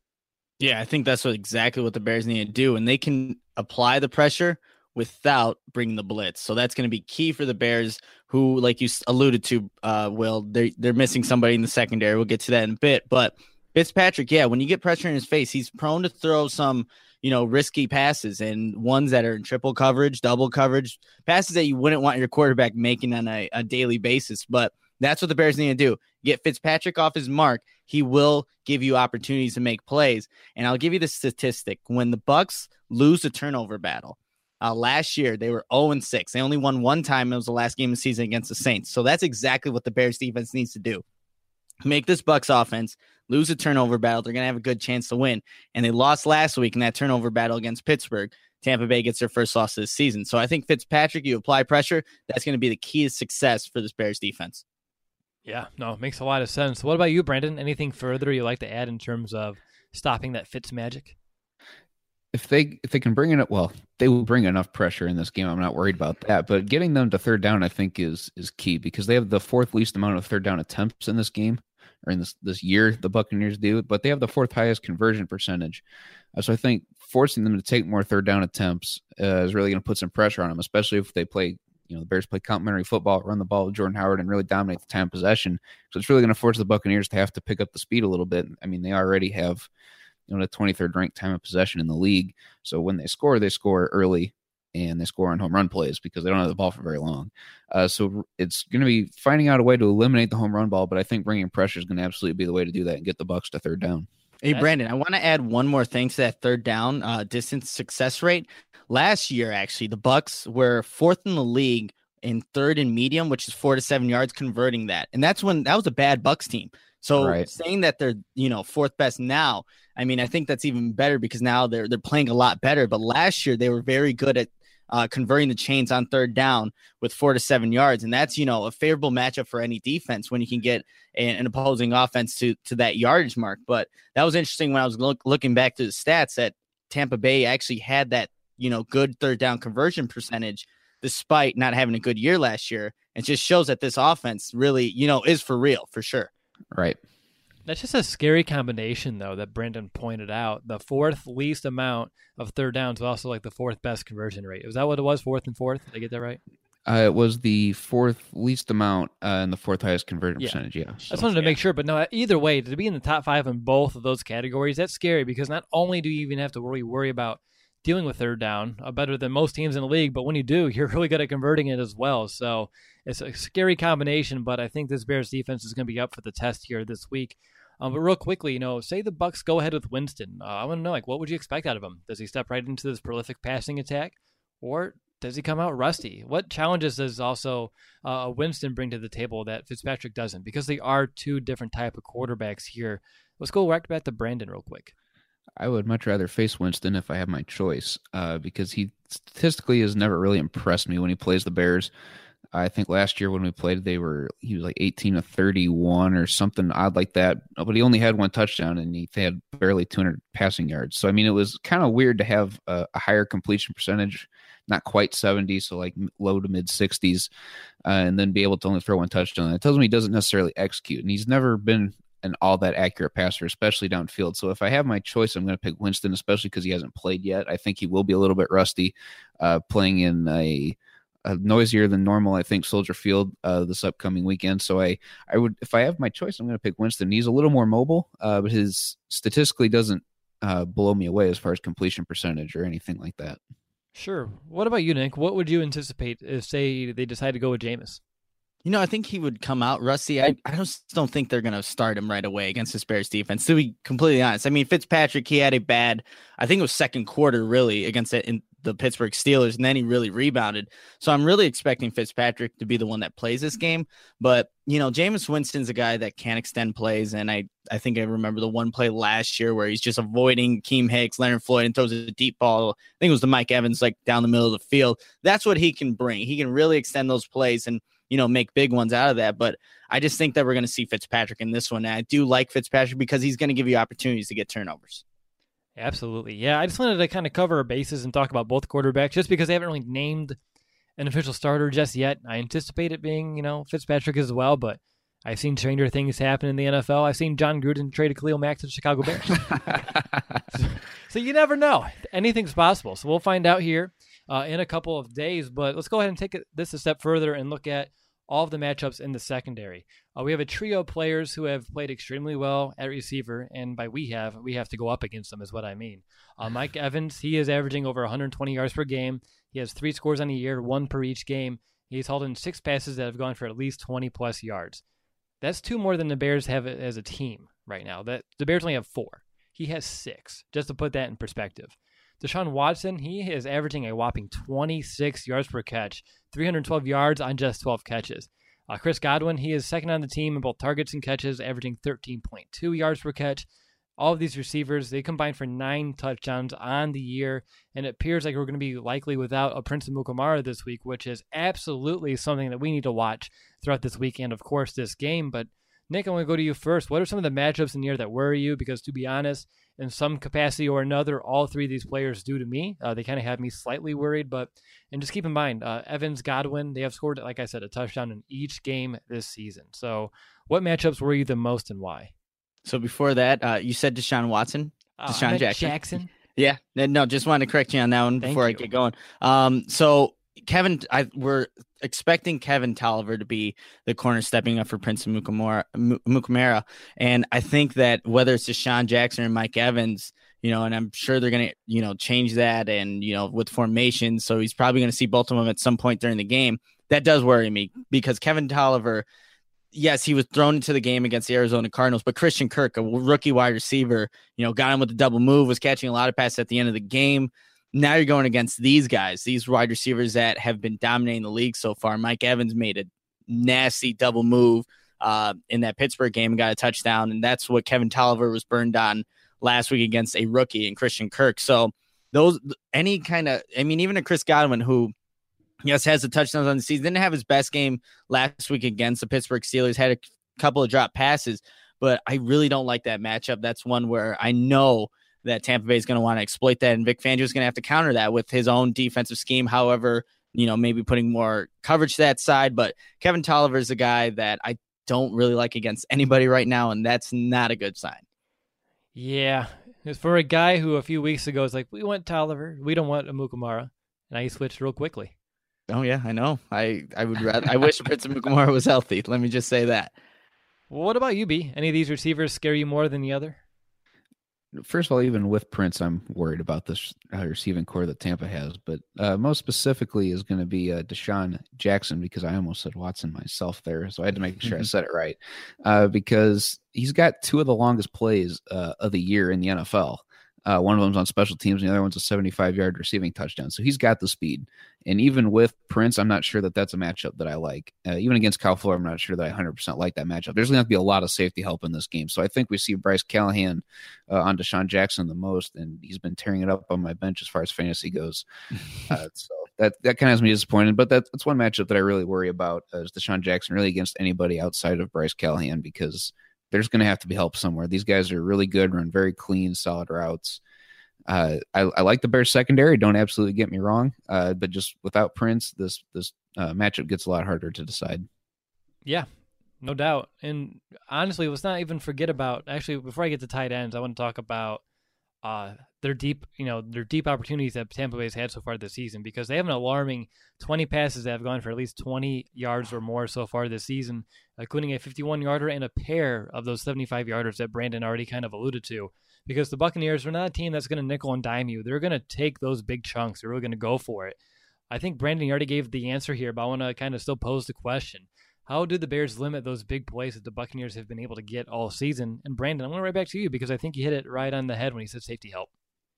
Yeah, I think that's what exactly what the Bears need to do, and they can apply the pressure without bringing the blitz. So that's going to be key for the Bears, who, like you alluded to, uh, Will, they they're missing somebody in the secondary. We'll get to that in a bit, but Fitzpatrick, yeah, when you get pressure in his face, he's prone to throw some you know, risky passes and ones that are in triple coverage, double coverage, passes that you wouldn't want your quarterback making on a, a daily basis. But that's what the Bears need to do. Get Fitzpatrick off his mark. He will give you opportunities to make plays. And I'll give you the statistic. When the Bucs lose a turnover battle, uh, last year they were 0 and 6. They only won one time. It was the last game of the season against the Saints. So that's exactly what the Bears defense needs to do. Make this Bucs offense lose a turnover battle, they're going to have a good chance to win. And they lost last week in that turnover battle against Pittsburgh. Tampa Bay gets their first loss of this season. So I think Fitzpatrick, you apply pressure, that's going to be the key to success for this Bears defense. Yeah, no, it makes a lot of sense. What about you, Brandon? Anything further you like to add in terms of stopping that Fitz magic? if they if they can bring it well, they will bring enough pressure in this game. I'm not worried about that. But getting them to third down, I think, is is key because they have the fourth least amount of third down attempts in this game or in this this year. The Buccaneers do, but they have the fourth highest conversion percentage. Uh, so I think forcing them to take more third down attempts uh, is really going to put some pressure on them, especially if they play. You know, the Bears play complementary football, run the ball with Jordan Howard, and really dominate the time possession. So it's really going to force the Buccaneers to have to pick up the speed a little bit. I mean, they already have you know the 23rd ranked time of possession in the league. So when they score, they score early and they score on home run plays because they don't have the ball for very long. Uh, so it's going to be finding out a way to eliminate the home run ball, but I think bringing pressure is going to absolutely be the way to do that and get the Bucs to third down. Hey Brandon, I want to add one more thing to that third down uh, distance success rate. Last year, actually, the Bucs were fourth in the league in third and medium, which is four to seven yards, converting that, and that's when that was a bad Bucs team. So right. saying that they're you know fourth best now, I mean, I think that's even better because now they're they're playing a lot better. But last year they were very good at uh, converting the chains on third down with four to seven yards, and that's you know a favorable matchup for any defense when you can get an, opposing offense to to that yardage mark. But that was interesting when I was look, looking back to the stats that Tampa Bay actually had that you know good third down conversion percentage despite not having a good year last year. It just shows that this offense really you know is for real for sure. Right. That's just a scary combination, though, that Brendan pointed out. The fourth least amount of third downs, but also like the fourth best conversion rate. Was that what it was? Fourth and fourth? Did I get that right? Uh, it was the fourth least amount uh, and the fourth highest conversion yeah. percentage. Yeah. So, I just wanted to yeah. make sure, but no, either way, to be in the top five in both of those categories, that's scary because not only do you even have to worry worry about dealing with third down uh, better than most teams in the league, but when you do, you're really good at converting it as well. So it's a scary combination, but I think this Bears defense is going to be up for the test here this week. Um, but real quickly, you know, say the Bucs go ahead with Winston. Uh, I want to know, like, what would you expect out of him? Does he step right into this prolific passing attack, or does he come out rusty? What challenges does also uh, Winston bring to the table that Fitzpatrick doesn't? Because they are two different type of quarterbacks here. Let's go right back to Brandon real quick. I would much rather face Winston if I have my choice, uh, because he statistically has never really impressed me when he plays the Bears. I think last year when we played, they were he was like 18 to 31 or something odd like that. But he only had one touchdown and he had barely 200 passing yards. So I mean, it was kind of weird to have a, a, higher completion percentage, not quite 70, so like low to mid 60s, uh, and then be able to only throw one touchdown. It tells me he doesn't necessarily execute, and he's never been an all that accurate passer, especially downfield. So if I have my choice, I'm going to pick Winston, especially because he hasn't played yet. I think he will be a little bit rusty, uh, playing in a uh, noisier than normal. I think Soldier Field uh, this upcoming weekend. So I I would if I have my choice, I'm going to pick Winston. He's a little more mobile, uh, but his statistically doesn't uh, blow me away as far as completion percentage or anything like that. Sure. What about you, Nick? What would you anticipate if say they decide to go with Jameis? You know, I think he would come out rusty. I, I just don't think they're going to start him right away against this Bears defense. To be completely honest, I mean Fitzpatrick, he had a bad, I think it was second quarter really against it in the Pittsburgh Steelers, and then he really rebounded. So I'm really expecting Fitzpatrick to be the one that plays this game. But you know, Jameis Winston's a guy that can extend plays, and I I think I remember the one play last year where he's just avoiding Keem Hicks, Leonard Floyd, and throws a deep ball. I think it was the Mike Evans, like down the middle of the field. That's what he can bring. He can really extend those plays and you know, make big ones out of that. But I just think that we're going to see Fitzpatrick in this one. And I do like Fitzpatrick because he's going to give you opportunities to get turnovers. Absolutely. Yeah. I just wanted to kind of cover our bases and talk about both quarterbacks just because they haven't really named an official starter just yet. I anticipate it being, you know, Fitzpatrick as well, but I've seen stranger things happen in the NFL. I've seen Jon Gruden trade a Khalil Mack to the Chicago Bears. so, so, you never know. Anything's possible. So we'll find out here uh, in a couple of days. But let's go ahead and take this a step further and look at all of the matchups in the secondary. Uh, we have a trio of players who have played extremely well at receiver, and by we have, we have to go up against them, is what I mean. Uh, Mike Evans, he is averaging over 120 yards per game. He has three scores on the year, one per each game. He's hauled in six passes that have gone for at least 20 plus yards. That's two more than the Bears have as a team right now. That the Bears only have four. He has six. Just to put that in perspective. Deshaun Watson, he is averaging a whopping 26 yards per catch, 312 yards on just 12 catches. Uh, Chris Godwin, he is second on the team in both targets and catches, averaging 13.2 yards per catch. All of these receivers, they combine for nine touchdowns on the year, and it appears like we're going to be likely without a Prince Amukamara this week, which is absolutely something that we need to watch throughout this weekend, of course, this game. But Nick, I want to go to you first. What are some of the matchups in the year that worry you? Because to be honest, in some capacity or another. All three of these players do to me. Uh, they kind of have me slightly worried, but and just keep in mind, uh, Evans, Godwin, they have scored, like I said, a touchdown in each game this season. So, what matchups worry you the most and why? So before that, uh, you said Deshaun Watson, Uh, DeSean Jackson. Jackson. Yeah, no, just wanted to correct you on that one Thank before I get going. Um, so Kevin, I we're expecting Kevin Toliver to be the corner stepping up for Prince Mu- Mukamara, and I think that whether it's DeSean Jackson or Mike Evans, you know, and I'm sure they're gonna, you know, change that and you know with formation, so he's probably gonna see both of them at some point during the game. That does worry me because Kevin Toliver. Yes, he was thrown into the game against the Arizona Cardinals, but Christian Kirk, a rookie wide receiver, you know, got him with the double move, was catching a lot of passes at the end of the game. Now you're going against these guys, these wide receivers that have been dominating the league so far. Mike Evans made a nasty double move uh, in that Pittsburgh game and got a touchdown, and that's what Kevin Toliver was burned on last week against a rookie and Christian Kirk. So those any kind of, I mean, even a Chris Godwin who yes has the touchdowns on the season didn't have his best game last week against the Pittsburgh Steelers. Had a couple of drop passes, but I really don't like that matchup. That's one where I know that Tampa Bay is going to want to exploit that, and Vic Fangio is going to have to counter that with his own defensive scheme. However, you know, maybe putting more coverage to that side. But Kevin Toliver is a guy that I don't really like against anybody right now, and that's not a good sign. Yeah, it's for a guy who a few weeks ago was like, "We want Toliver, we don't want Amukamara," and he switched real quickly. Oh yeah, I know. I I would rather. I wish Prince Mukamara was healthy. Let me just say that. Well, what about you, B? Any of these receivers scare you more than the other? First of all, even with Prince, I'm worried about this uh, receiving core that Tampa has. But uh, most specifically is going to be uh, DeSean Jackson because I almost said Watson myself there, so I had to make sure I said it right. Uh, because he's got two of the longest plays uh, of the year in the NFL. Uh, one of them's on special teams, and the other one's a 75 yard receiving touchdown. So he's got the speed. And even with Prince, I'm not sure that that's a matchup that I like. Uh, even against Kyle Fuller, I'm not sure that I 100% like that matchup. There's going to have to be a lot of safety help in this game. So I think we see Bryce Callahan uh, on DeSean Jackson the most, and he's been tearing it up on my bench as far as fantasy goes. Uh, so that that kind of has me disappointed. But that, that's one matchup that I really worry about is DeSean Jackson really against anybody outside of Bryce Callahan because there's going to have to be help somewhere. These guys are really good, run very clean, solid routes. Uh, I, I like the Bears secondary. Don't absolutely get me wrong, uh, but just without Prince, this this uh, matchup gets a lot harder to decide. Yeah, no doubt. And honestly, let's not even forget about. Actually, before I get to tight ends, I want to talk about uh, their deep, you know, their deep opportunities that Tampa Bay's had so far this season because they have an alarming 20 passes that have gone for at least 20 yards or more so far this season, including a 51 yarder and a pair of those 75 yarders that Brandon already kind of alluded to. Because the Buccaneers are not a team that's going to nickel and dime you. They're going to take those big chunks. They're really going to go for it. I think Brandon already gave the answer here, but I want to kind of still pose the question. How do the Bears limit those big plays that the Buccaneers have been able to get all season? And Brandon, I'm going to right back to you because I think you hit it right on the head when you said safety help.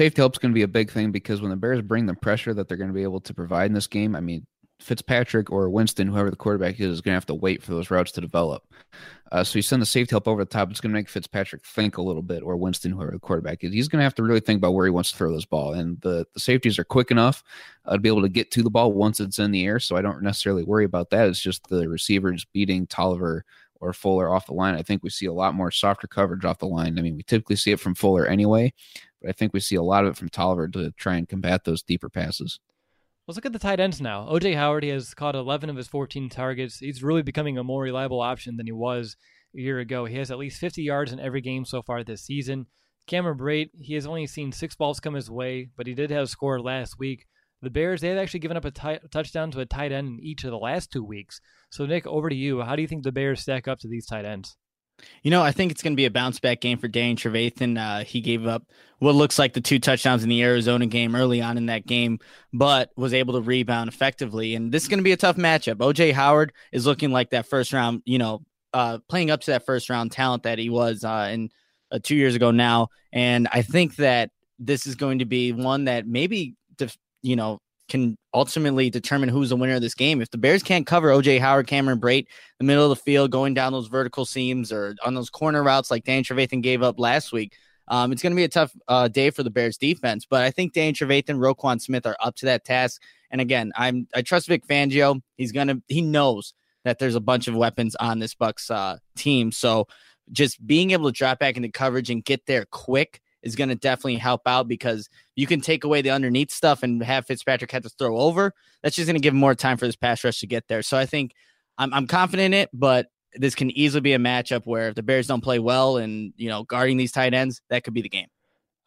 safety help's going to be a big thing because when the Bears bring the pressure that they're going to be able to provide in this game, I mean, Fitzpatrick or Winston, whoever the quarterback is, is going to have to wait for those routes to develop. Uh, so you send the safety help over the top. It's going to make Fitzpatrick think a little bit, or Winston, whoever the quarterback is. He's going to have to really think about where he wants to throw this ball. And the, the safeties are quick enough uh, to be able to get to the ball once it's in the air. So I don't necessarily worry about that. It's just the receivers beating Toliver or Fuller off the line. I think we see a lot more softer coverage off the line. I mean, we typically see it from Fuller anyway, but I think we see a lot of it from Toliver to try and combat those deeper passes. Let's look at the tight ends now. OJ Howard, he has caught 11 of his 14 targets. He's really becoming a more reliable option than he was a year ago. He has at least 50 yards in every game so far this season. Cameron Brate, he has only seen six balls come his way, but he did have a score last week. The Bears, they have actually given up a touchdown to a tight end in each of the last two weeks. So, Nick, over to you. How do you think the Bears stack up to these tight ends? You know, I think it's going to be a bounce back game for Daniel Trevathan. Uh, he gave up what looks like the two touchdowns in the Arizona game early on in that game, but was able to rebound effectively. And this is going to be a tough matchup. OJ Howard is looking like that first round, you know, uh, playing up to that first round talent that he was uh, in uh, two years ago now. And I think that this is going to be one that maybe, def- you know, can ultimately determine who's the winner of this game. If the Bears can't cover OJ Howard, Cameron Brate, the middle of the field, going down those vertical seams or on those corner routes like Dan Trevathan gave up last week, um, it's going to be a tough uh, day for the Bears defense. But I think Dan Trevathan, Roquan Smith are up to that task. And again, I'm I trust Vic Fangio. He's gonna he knows that there's a bunch of weapons on this Bucs uh, team. So just being able to drop back into coverage and get there quick is going to definitely help out because you can take away the underneath stuff and have Fitzpatrick have to throw over. That's just going to give more time for this pass rush to get there. So I think I'm, I'm confident in it, but this can easily be a matchup where if the Bears don't play well and, you know, guarding these tight ends, that could be the game.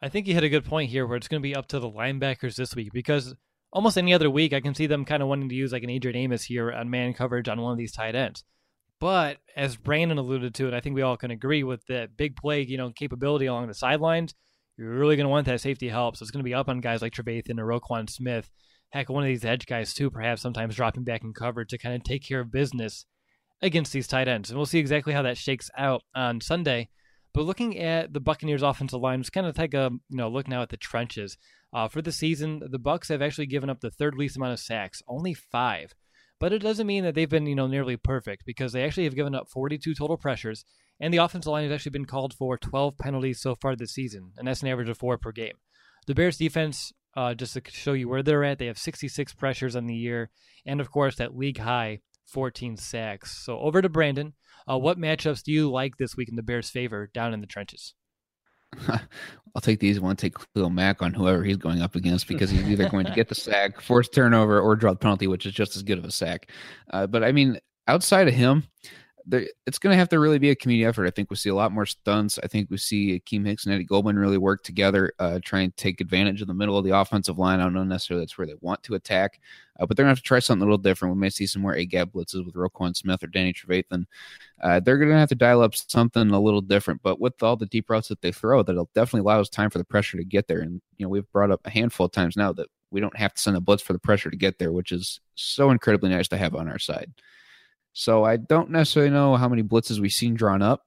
I think you hit a good point here where it's going to be up to the linebackers this week because almost any other week, I can see them kind of wanting to use like an Adrian Amos here on man coverage on one of these tight ends. But as Brandon alluded to, and I think we all can agree with that big play, you know, capability along the sidelines, you're really going to want that safety help. So it's going to be up on guys like Trevathan or Roquan Smith. Heck, one of these edge guys too, perhaps sometimes dropping back in cover to kind of take care of business against these tight ends. And we'll see exactly how that shakes out on Sunday. But looking at the Buccaneers offensive line, it's kind of take a you know look now at the trenches. Uh, for the season, the Bucs have actually given up the third least amount of sacks, only five. But it doesn't mean that they've been, you know, nearly perfect because they actually have given up 42 total pressures, and the offensive line has actually been called for 12 penalties so far this season, and that's an average of four per game. The Bears defense, uh, just to show you where they're at, they have 66 pressures on the year, and of course that league high 14 sacks. So over to Brandon. Uh, what matchups do you like this week in the Bears' favor down in the trenches? I'll take the easy one. To take Khalil Mack on whoever he's going up against because he's either going to get the sack, force turnover, or draw the penalty, which is just as good of a sack. Uh, but I mean, outside of him, it's going to have to really be a community effort. I think we see a lot more stunts. I think we see Akiem Hicks and Eddie Goldman really work together, uh, try and take advantage of the middle of the offensive line. I don't know necessarily that's where they want to attack, uh, but they're going to have to try something a little different. We may see some more A gap blitzes with Roquan Smith or Danny Trevathan. Uh, they're going to have to dial up something a little different, but with all the deep routes that they throw, that'll definitely allow us time for the pressure to get there. And, you know, we've brought up a handful of times now that we don't have to send a blitz for the pressure to get there, which is so incredibly nice to have on our side. So I don't necessarily know how many blitzes we've seen drawn up,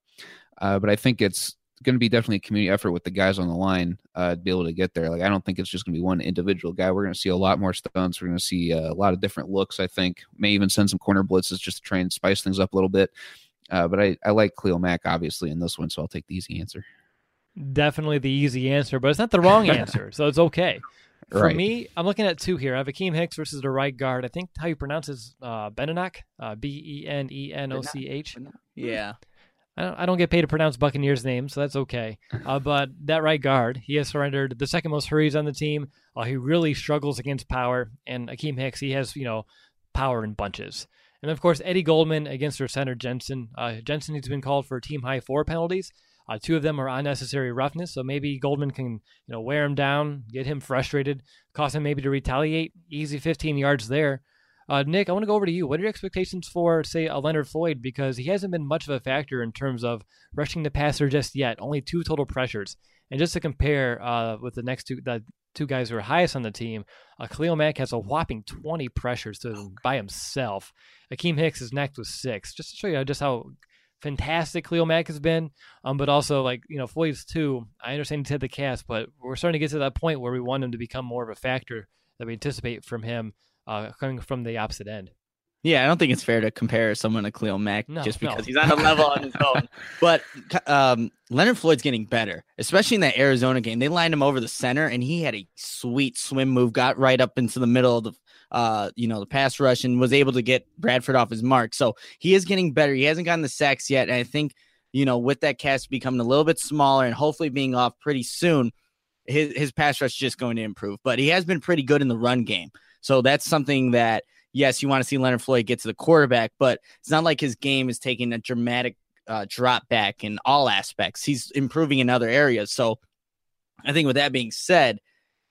uh, but I think it's going to be definitely a community effort with the guys on the line uh, to be able to get there. Like I don't think it's just going to be one individual guy. We're going to see a lot more stunts. We're going to see uh, a lot of different looks. I think may even send some corner blitzes just to try and spice things up a little bit. Uh, but I, I like Khalil Mack obviously in this one, so I'll take the easy answer. Definitely the easy answer, but it's not the wrong answer, so it's okay. For Right. me, I'm looking at two here. I have Akiem Hicks versus the right guard. I think how you pronounce his uh, Benenoch, uh, B E N E N O C H. Yeah. I don't, I don't get paid to pronounce Buccaneers' names, so that's okay. Uh, but that right guard, he has surrendered the second most hurries on the team. Uh, he really struggles against power, and Akiem Hicks, he has you know power in bunches. And of course, Eddie Goldman against their center Jensen. Uh, Jensen has been called for team high four penalties. Uh, two of them are unnecessary roughness, so maybe Goldman can you know wear him down, get him frustrated, cause him maybe to retaliate. Easy 15 yards there. Uh, Nick, I want to go over to you. What are your expectations for, say, a Leonard Floyd? Because he hasn't been much of a factor in terms of rushing the passer just yet. Only two total pressures. And just to compare uh, with the next two, the two guys who are highest on the team, uh, Khalil Mack has a whopping 20 pressures to by himself. Akiem Hicks is next with six. Just to show you just how fantastic Khalil Mack has been, um, but also like you know Floyd's too. I understand he's hit the cast, but we're starting to get to that point where we want him to become more of a factor that we anticipate from him uh, coming from the opposite end. Yeah, I don't think it's fair to compare someone to Khalil Mack No, just no. because he's on a level on his own. But um, Leonard Floyd's getting better, especially in that Arizona game. They lined him over the center, and he had a sweet swim move, got right up into the middle of the, uh, you know, the pass rush, and was able to get Bradford off his mark. So he is getting better. He hasn't gotten the sacks yet, and I think you know with that cast becoming a little bit smaller and hopefully being off pretty soon, his his pass rush is just going to improve. But he has been pretty good in the run game. So that's something that yes, you want to see Leonard Floyd get to the quarterback, but it's not like his game is taking a dramatic uh, drop back in all aspects. He's improving in other areas. So I think with that being said,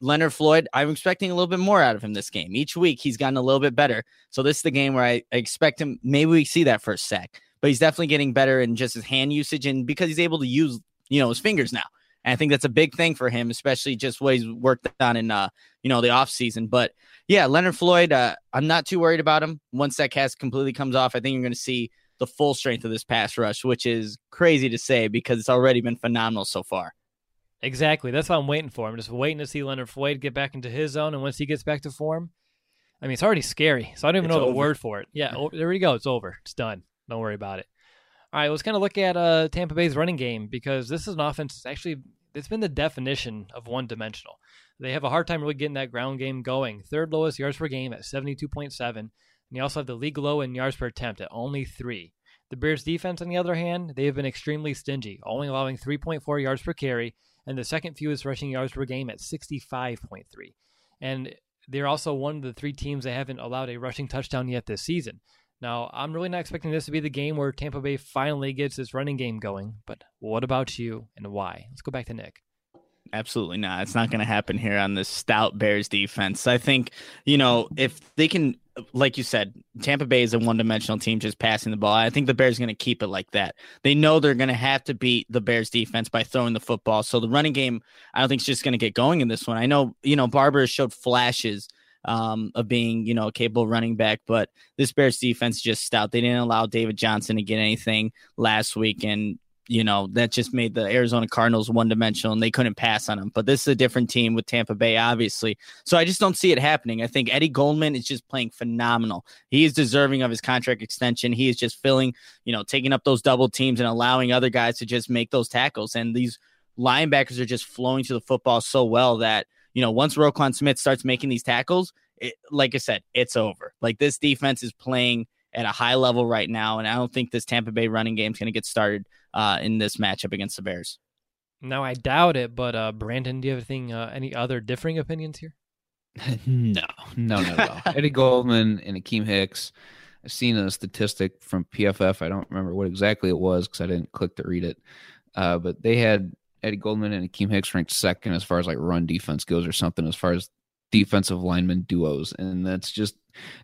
Leonard Floyd, I'm expecting a little bit more out of him this game. Each week he's gotten a little bit better. So this is the game where I, expect him. Maybe we see that first sack, but he's definitely getting better in just his hand usage and because he's able to use you know his fingers now. And I think that's a big thing for him, especially just what he's worked on in uh you know the off season. But yeah, Leonard Floyd, uh, I'm not too worried about him. Once that cast completely comes off, I think you're going to see the full strength of this pass rush, which is crazy to say because it's already been phenomenal so far. Exactly. That's what I'm waiting for. I'm just waiting to see Leonard Floyd get back into his zone, and once he gets back to form, I mean, it's already scary. So I don't even It's know the over. word for it. Yeah, there we go. It's over. It's done. Don't worry about it. All right, let's kind of look at uh, Tampa Bay's running game because this is an offense that's actually it's been the definition of one dimensional. They have a hard time really getting that ground game going. Third lowest yards per game at 72.7. And you also have the league low in yards per attempt at only three. The Bears defense, on the other hand, they have been extremely stingy, only allowing 3.4 yards per carry and the second fewest rushing yards per game at 65.3. And they're also one of the three teams that haven't allowed a rushing touchdown yet this season. Now, I'm really not expecting this to be the game where Tampa Bay finally gets its running game going, but what about you and why? Let's go back to Nick. Absolutely not. It's not going to happen here on this stout Bears defense. I think, you know, if they can, like you said, Tampa Bay is a one dimensional team just passing the ball. I think the Bears are going to keep it like that. They know they're going to have to beat the Bears defense by throwing the football. So the running game, I don't think is just going to get going in this one. I know, you know, Barber showed flashes um, of being, you know, a capable running back, but this Bears defense just stout. They didn't allow David Johnson to get anything last week. And you know, that just made the Arizona Cardinals one dimensional and they couldn't pass on them. But this is a different team with Tampa Bay, obviously. So I just don't see it happening. I think Eddie Goldman is just playing phenomenal. He is deserving of his contract extension. He is just filling, you know, taking up those double teams and allowing other guys to just make those tackles. And these linebackers are just flowing to the football so well that, you know, once Roquan Smith starts making these tackles, it, like I said, it's over. Like this defense is playing at a high level right now. And I don't think this Tampa Bay running game is going to get started uh, in this matchup against the Bears. Now, I doubt it, but uh, Brandon, do you have anything, uh, any other differing opinions here? no, no, no, no. Eddie Goldman and Akiem Hicks. I've seen a statistic from PFF. I don't remember what exactly it was because I didn't click to read it. Uh, but they had Eddie Goldman and Akiem Hicks ranked second as far as like run defense goes or something as far as defensive lineman duos. And that's just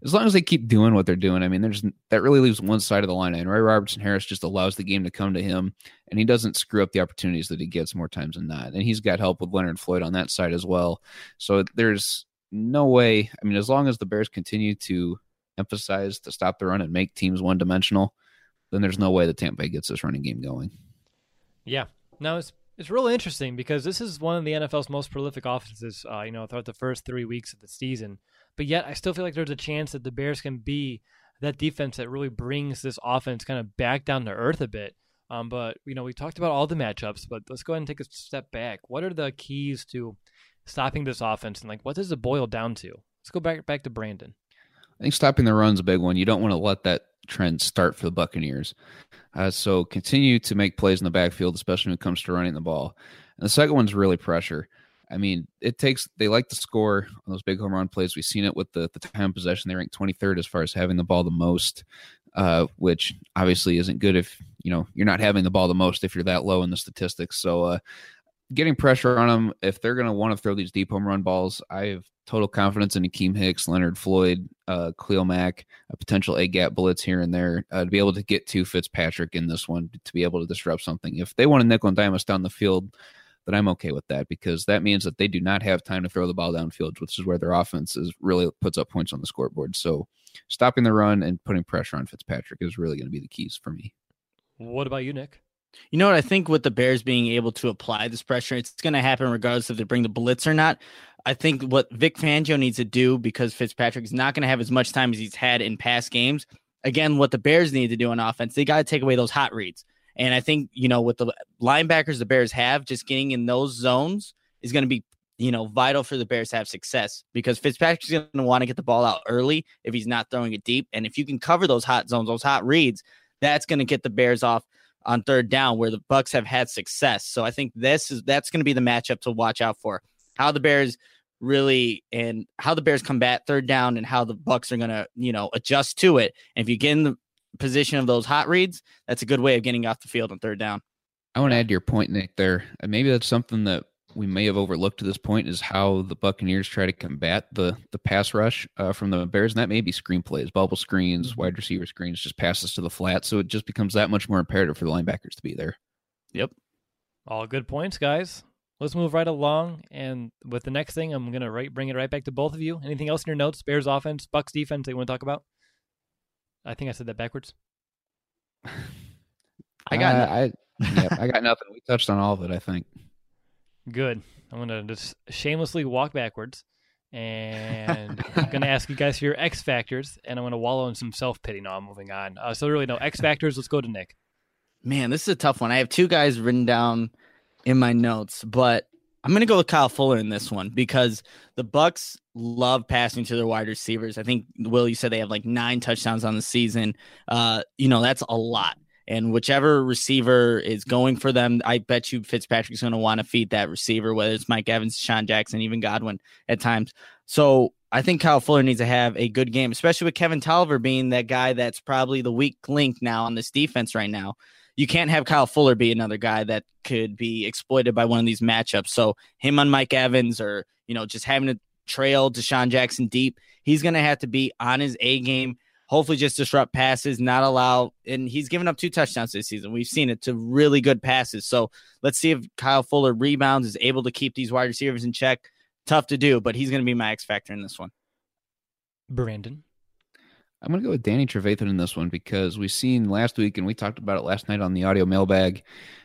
as long as they keep doing what they're doing. I mean, there's that really leaves one side of the line. And Ray Robertson Harris just allows the game to come to him and he doesn't screw up the opportunities that he gets more times than not. And he's got help with Leonard Floyd on that side as well. So there's no way. I mean, as long as the Bears continue to emphasize to stop the run and make teams one dimensional, then there's no way that Tampa Bay gets this running game going. Yeah. No, it's it's really interesting because this is one of the NFL's most prolific offenses, uh, you know, throughout the first three weeks of the season. But yet, I still feel like there's a chance that the Bears can be that defense that really brings this offense kind of back down to earth a bit. Um, but you know, we talked about all the matchups, but let's go ahead and take a step back. What are the keys to stopping this offense, and like, what does it boil down to? Let's go back back to Brandon. I think stopping the run's a big one. You don't want to let that trend start for the Buccaneers. Uh, so continue to make plays in the backfield, especially when it comes to running the ball. And the second one's really pressure. I mean, it takes they like to score on those big home run plays. We've seen it with the, the time possession. They rank 23rd as far as having the ball the most, uh, which obviously isn't good if you know you're not having the ball the most if you're that low in the statistics. So uh, getting pressure on them if they're going to want to throw these deep home run balls. I have total confidence in Akiem Hicks, Leonard Floyd, uh, Khalil Mack, a potential A gap blitz here and there uh, to be able to get to Fitzpatrick in this one to be able to disrupt something. If they want to nickel and dime us down the field, then I'm okay with that because that means that they do not have time to throw the ball downfield, which is where their offense is really puts up points on the scoreboard. So stopping the run and putting pressure on Fitzpatrick is really going to be the keys for me. What about you, Nick? You know what? I think with the Bears being able to apply this pressure, it's going to happen regardless if they bring the blitz or not. I think what Vic Fangio needs to do because Fitzpatrick is not going to have as much time as he's had in past games. Again, what the Bears need to do on offense, they got to take away those hot reads. And I think, you know, with the linebackers the Bears have, just getting in those zones is going to be, you know, vital for the Bears to have success because Fitzpatrick's going to want to get the ball out early if he's not throwing it deep. And if you can cover those hot zones, those hot reads, that's going to get the Bears off on third down where the Bucs have had success. So I think this is that's going to be the matchup to watch out for. How the Bears really and how the Bears combat third down and how the Bucs are going to, you know, adjust to it. And if you get in the position of those hot reads, that's a good way of getting off the field on third down. I want to add to your point, Nick. There, maybe that's something that we may have overlooked to this point is how the Buccaneers try to combat the the pass rush uh, from the Bears, and that may be screenplays, bubble screens, wide receiver screens, just passes to the flat. So it just becomes that much more imperative for the linebackers to be there. Yep. All good points, guys. Let's move right along. And with the next thing, I'm gonna right, bring it right back to both of you. Anything else in your notes? Bears offense, Bucs defense that you want to talk about? I think I said that backwards. I got Uh, I yeah, I got nothing. We touched on all of it. I think. Good. I'm gonna just shamelessly walk backwards, and I'm gonna ask you guys for your X factors, and I'm gonna wallow in some self pity. Now I'm moving on. Uh, so really, no X factors. Let's go to Nick. Man, this is a tough one. I have two guys written down in my notes, but I'm going to go with Kyle Fuller in this one because the Bucs love passing to their wide receivers. I think Will, you said they have like nine touchdowns on the season. Uh, you know, that's a lot. And whichever receiver is going for them, I bet you Fitzpatrick's going to want to feed that receiver, whether it's Mike Evans, Sean Jackson, even Godwin at times. So I think Kyle Fuller needs to have a good game, especially with Kevin Toliver being that guy that's probably the weak link now on this defense right now you can't have Kyle Fuller be another guy that could be exploited by one of these matchups. So him on Mike Evans or, you know, just having to trail DeSean Jackson deep, he's going to have to be on his A game. Hopefully, just disrupt passes, not allow. And he's given up two touchdowns this season. We've seen it to really good passes. So let's see if Kyle Fuller rebounds, is able to keep these wide receivers in check. Tough to do, but he's going to be my X factor in this one. Brandon. I'm going to go with Danny Trevathan in this one because we've seen last week and we talked about it last night on the audio mailbag.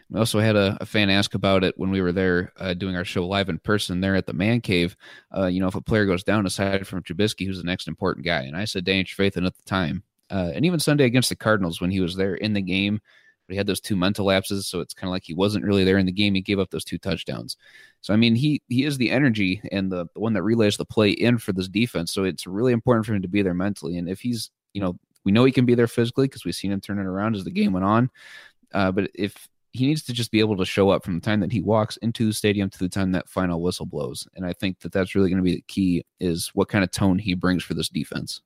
We also had a, a fan ask about it when we were there uh, doing our show live in person there at the man cave. Uh, you know, if a player goes down aside from Trubisky, who's the next important guy? And I said Danny Trevathan at the time. Uh, and even Sunday against the Cardinals when he was there in the game, but he had those two mental lapses, so it's kind of like he wasn't really there in the game. He gave up those two touchdowns. So I mean, he he is the energy and the, the one that relays the play in for this defense. So it's really important for him to be there mentally. And if he's, you know, we know he can be there physically because we've seen him turn it around as the game went on. Uh, but if he needs to just be able to show up from the time that he walks into the stadium to the time that final whistle blows, and I think that that's really going to be the key is what kind of tone he brings for this defense.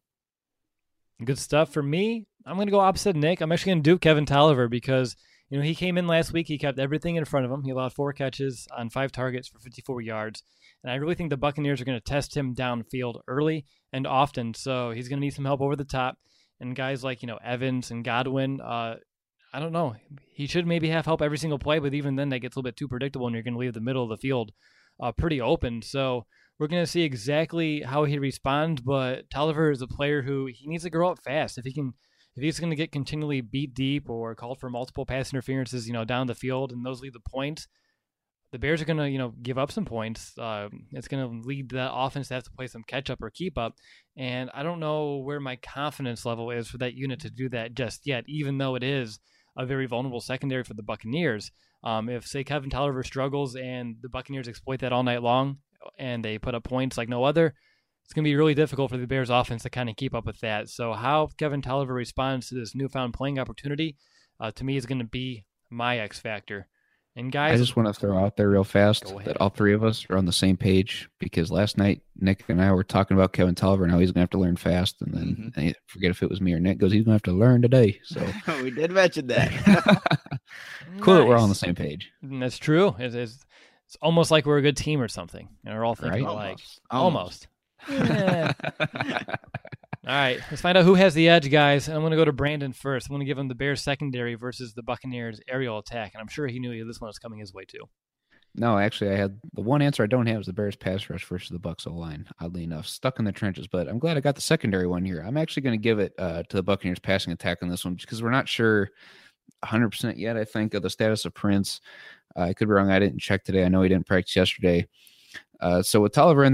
Good stuff for me. I'm going to go opposite Nick. I'm actually going to do Kevin Toliver because you know he came in last week. He kept everything in front of him. He allowed four catches on five targets for 54 yards, and I really think the Buccaneers are going to test him downfield early and often. So he's going to need some help over the top. And guys like you know Evans and Godwin, uh, I don't know. He should maybe have help every single play, but even then that gets a little bit too predictable, and you're going to leave the middle of the field uh, pretty open. So we're going to see exactly how he responds. But Toliver is a player who he needs to grow up fast. If he can, if he's going to get continually beat deep or called for multiple pass interferences, you know, down the field, and those lead the points, the Bears are going to, you know, give up some points. Uh, it's going to lead the offense to have to play some catch up or keep up. And I don't know where my confidence level is for that unit to do that just yet, even though it is a very vulnerable secondary for the Buccaneers. Um, if say Kevin Toliver struggles and the Buccaneers exploit that all night long, and they put up points like no other, it's going to be really difficult for the Bears offense to kind of keep up with that. So how Kevin Toliver responds to this newfound playing opportunity, uh, to me, is going to be my X factor. And guys, I just want to throw out there real fast that all three of us are on the same page because last night Nick and I were talking about Kevin Toliver and how he's going to have to learn fast, and then mm-hmm. I forget if it was me or Nick goes he's going to have to learn today. So we did mention that. cool nice. that we're all on the same page. That's true. It is. It's almost like we're a good team or something, and we're all thinking right? alike. Almost. Almost. Yeah. all right, let's find out who has the edge, guys. I'm going to go to Brandon first. I'm going to give him the Bears secondary versus the Buccaneers aerial attack, and I'm sure he knew this one was coming his way too. No, actually, I had the one answer I don't have is the Bears pass rush versus the Bucs O line. Oddly enough, stuck in the trenches, but I'm glad I got the secondary one here. I'm actually going to give it uh, to the Buccaneers passing attack on this one because we're not sure 100% yet. I think of the status of Prince. Uh, I could be wrong. I didn't check today. I know he didn't practice yesterday. Uh, so with Toliver in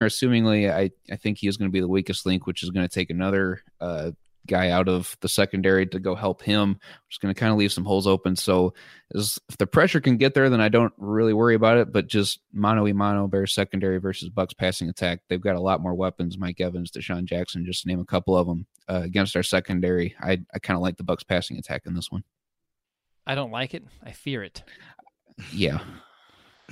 Assumingly, I, I think he is going to be the weakest link, which is going to take another uh, guy out of the secondary to go help him, which is going to kind of leave some holes open. So, as, if the pressure can get there, then I don't really worry about it. But just mano y mano, Bears secondary versus Bucs passing attack, they've got a lot more weapons. Mike Evans, DeSean Jackson, just to name a couple of them uh, against our secondary. I I kind of like the Bucs passing attack in this one. I don't like it. I fear it. Yeah.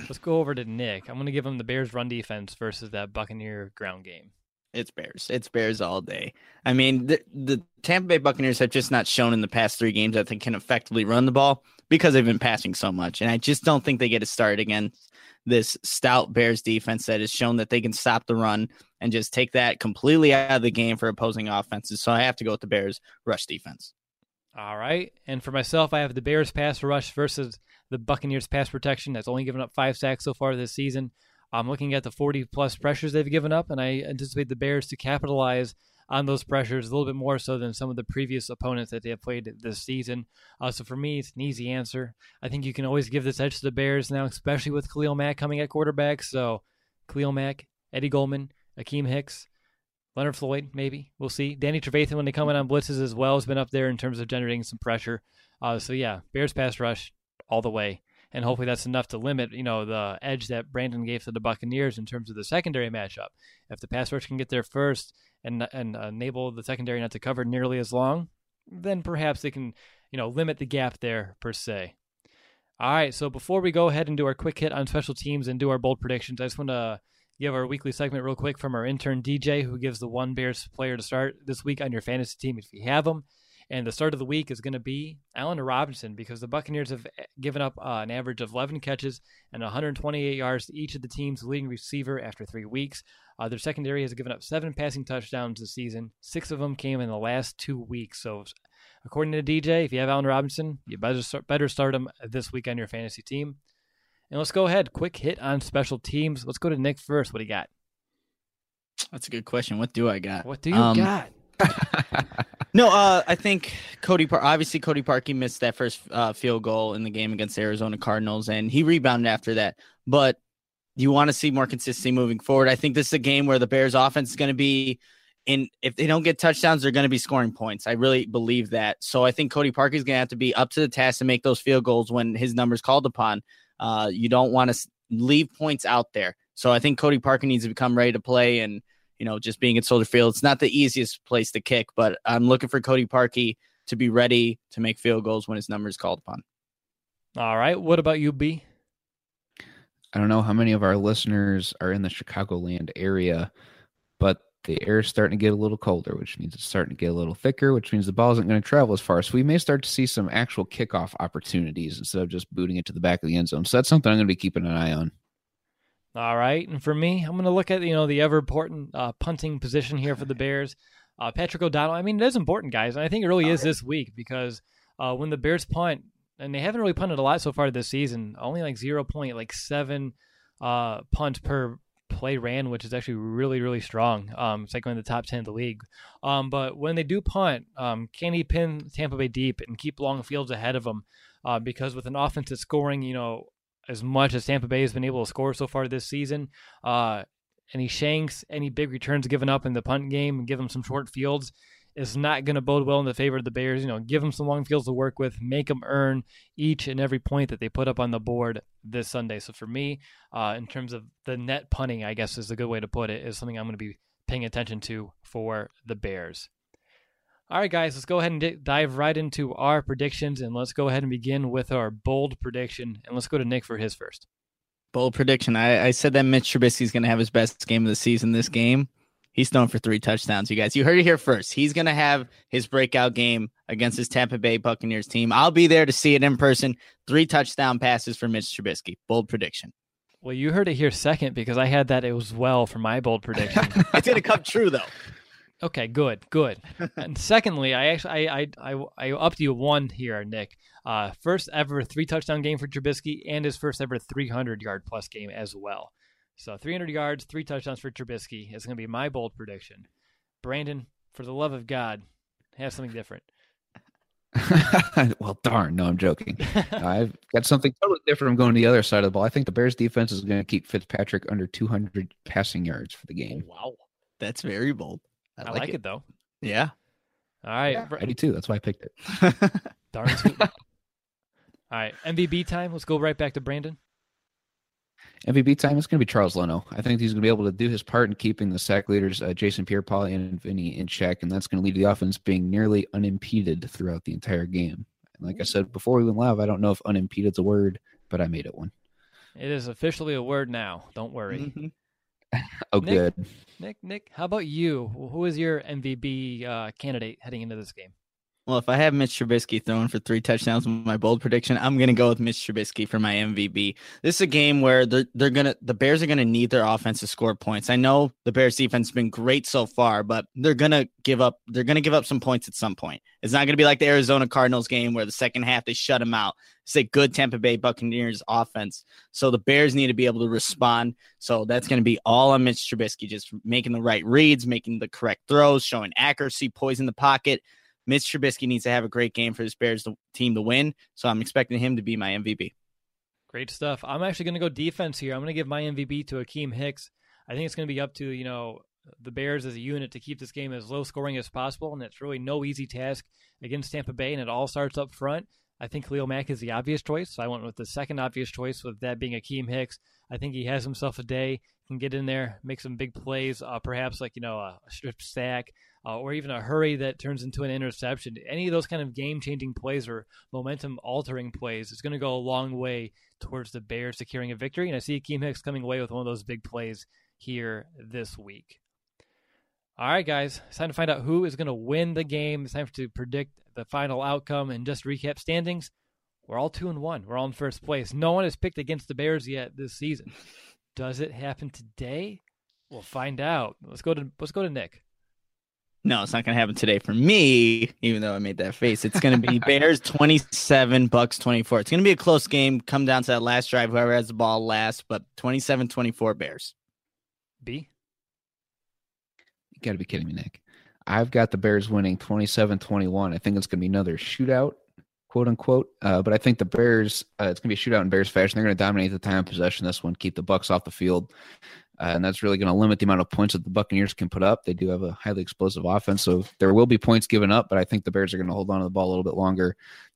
Let's go over to Nick. I'm going to give him the Bears run defense versus that Buccaneer ground game. It's Bears. It's Bears all day. I mean, the, the Tampa Bay Buccaneers have just not shown in the past three games that they can effectively run the ball because they've been passing so much. And I just don't think they get a start against this stout Bears defense that has shown that they can stop the run and just take that completely out of the game for opposing offenses. So I have to go with the Bears rush defense. All right. And for myself, I have the Bears pass rush versus the Buccaneers pass protection that's only given up five sacks so far this season. I'm looking at the 40 plus pressures they've given up, and I anticipate the Bears to capitalize on those pressures a little bit more so than some of the previous opponents that they have played this season. Uh, so for me, it's an easy answer. I think you can always give this edge to the Bears now, especially with Khalil Mack coming at quarterback. So Khalil Mack, Eddie Goldman, Akiem Hicks, Leonard Floyd, maybe. We'll see. Danny Trevathan, when they come in on blitzes as well, has been up there in terms of generating some pressure. Uh, so yeah, Bears pass rush all the way and hopefully that's enough to limit, you know, the edge that Brandon gave to the Buccaneers in terms of the secondary matchup. If the pass rush can get there first and and enable the secondary not to cover nearly as long, then perhaps they can, you know, limit the gap there per se. All right, so before we go ahead and do our quick hit on special teams and do our bold predictions, I just want to give our weekly segment real quick from our intern DJ, who gives the one Bears player to start this week on your fantasy team if you have them. And the start of the week is going to be Allen Robinson because the Buccaneers have eh, given up uh, an average of 11 catches and 128 yards to each of the team's leading receiver after three weeks. Uh, their secondary has given up seven passing touchdowns this season. Six of them came in the last two weeks. So, according to DJ, if you have Allen Robinson, you better start, better start him this week on your fantasy team. And let's go ahead. Quick hit on special teams. Let's go to Nick first. What do you got? That's a good question. What do I got? What do you um, got? no, uh, I think Cody. Par- obviously, Cody Parkey missed that first uh, field goal in the game against the Arizona Cardinals, and he rebounded after that. But you want to see more consistency moving forward. I think this is a game where the Bears' offense is going to be in. If they don't get touchdowns, they're going to be scoring points. I really believe that. So I think Cody Parkey is going to have to be up to the task to make those field goals when his numbers called upon. Uh, you don't want to leave points out there. So I think Cody Parkey needs to become ready to play and you know, just being at Soldier Field. It's not the easiest place to kick, but I'm looking for Cody Parkey to be ready to make field goals when his number is called upon. All right. What about you, B? I don't know how many of our listeners are in the Chicagoland area, but the air is starting to get a little colder, which means it's starting to get a little thicker, which means the ball isn't going to travel as far. So we may start to see some actual kickoff opportunities instead of just booting it to the back of the end zone. So that's something I'm going to be keeping an eye on. All right, and for me, I'm going to look at you know the ever important uh, punting position here for the Bears. Uh, Patrick O'Donnell. I mean, it is important, guys, and I think it really is this week because uh, when the Bears punt, and they haven't really punted a lot so far this season, only like zero point like seven uh, punts per play ran, which is actually really really strong. Um, it's like one of the top ten of the league. Um, but when they do punt, um, can he pin Tampa Bay deep and keep long fields ahead of them? Uh, because with an offense that's scoring, you know, as much as Tampa Bay has been able to score so far this season. Uh, any shanks, any big returns given up in the punt game, and give them some short fields is not going to bode well in the favor of the Bears. You know, give them some long fields to work with, make them earn each and every point that they put up on the board this Sunday. So for me, uh, in terms of the net punting, I guess is a good way to put it, is something I'm going to be paying attention to for the Bears. All right, guys, let's go ahead and d- dive right into our predictions, and let's go ahead and begin with our bold prediction. And let's go to Nick for his first. Bold prediction. I, I said that Mitch Trubisky is going to have his best game of the season this game. He's thrown for three touchdowns, you guys. You heard it here first. He's going to have his breakout game against his Tampa Bay Buccaneers team. I'll be there to see it in person. Three touchdown passes for Mitch Trubisky. Bold prediction. Well, you heard it here second because I had that it was well for my bold prediction. it's going to come true, though. Okay, good, good. and secondly, I actually I I I, I upped you one here, Nick. Uh, first ever three touchdown game for Trubisky, and his first ever 300 yard plus game as well. So 300 yards, three touchdowns for Trubisky is going to be my bold prediction. Brandon, for the love of God, have something different. well, darn. No, I'm joking. I've got something totally different. I'm going to the other side of the ball. I think the Bears defense is going to keep Fitzpatrick under 200 passing yards for the game. Wow. That's very bold. I, I like, like it. it. though. Yeah. All right. Yeah, I do too. That's why I picked it. Darn All right. MVP time. Let's go right back to Brandon. MVP time is going to be Charles Leno. I think he's going to be able to do his part in keeping the sack leaders, uh, Jason Pierre-Paul and Vinny, in check, and that's going to lead to the offense being nearly unimpeded throughout the entire game. And like I said before we went live, I don't know if unimpeded is a word, but I made it one. It is officially a word now. Don't worry. Mm-hmm. Oh, Nick? good. Nick, Nick, how about you? Who is your MVP uh, candidate heading into this game? Well, if I have Mitch Trubisky throwing for three touchdowns with my bold prediction, I'm going to go with Mitch Trubisky for my MVP. This is a game where they're, they're going to, the Bears are going to need their offense to score points. I know the Bears defense has been great so far, but they're going to give up, they're going to give up some points at some point. It's not going to be like the Arizona Cardinals game where the second half they shut them out. It's a good Tampa Bay Buccaneers offense. So the Bears need to be able to respond. So that's going to be all on Mitch Trubisky, just making the right reads, making the correct throws, showing accuracy, poise in the pocket. Mitch Trubisky needs to have a great game for this Bears team to win. So I'm expecting him to be my MVP. Great stuff. I'm actually going to go defense here. I'm going to give my MVP to Akiem Hicks. I think it's going to be up to, you know, the Bears as a unit to keep this game as low scoring as possible. And it's really no easy task against Tampa Bay. And it all starts up front. I think Khalil Mack is the obvious choice. So I went with the second obvious choice, with that being Akiem Hicks. I think he has himself a day, can get in there, make some big plays, uh, perhaps like, you know, a strip sack, uh, or even a hurry that turns into an interception. Any of those kind of game changing plays or momentum altering plays is going to go a long way towards the Bears securing a victory. And I see Akiem Hicks coming away with one of those big plays here this week. All right, guys, it's time to find out who is going to win the game. It's time to predict the final outcome and just recap standings. We're all two and one. We're all in first place. No one has picked against the Bears yet this season. Does it happen today? We'll find out. Let's go to let's go to Nick. No, it's not going to happen today for me, even though I made that face. It's going to be Bears 27, Bucs 24. It's going to be a close game. Come down to that last drive, whoever has the ball last, but 27 24 Bears. B. You got to be kidding me, Nick. I've got the Bears winning 27 21. I think it's going to be another shootout, quote unquote. Uh, but I think the Bears, uh, it's going to be a shootout in Bears fashion. They're going to dominate the time of possession this one, keep the Bucs off the field. Uh, and that's really going to limit the amount of points that the Buccaneers can put up. They do have a highly explosive offense, so there will be points given up. But I think the Bears are going to hold on to the ball a little bit longer.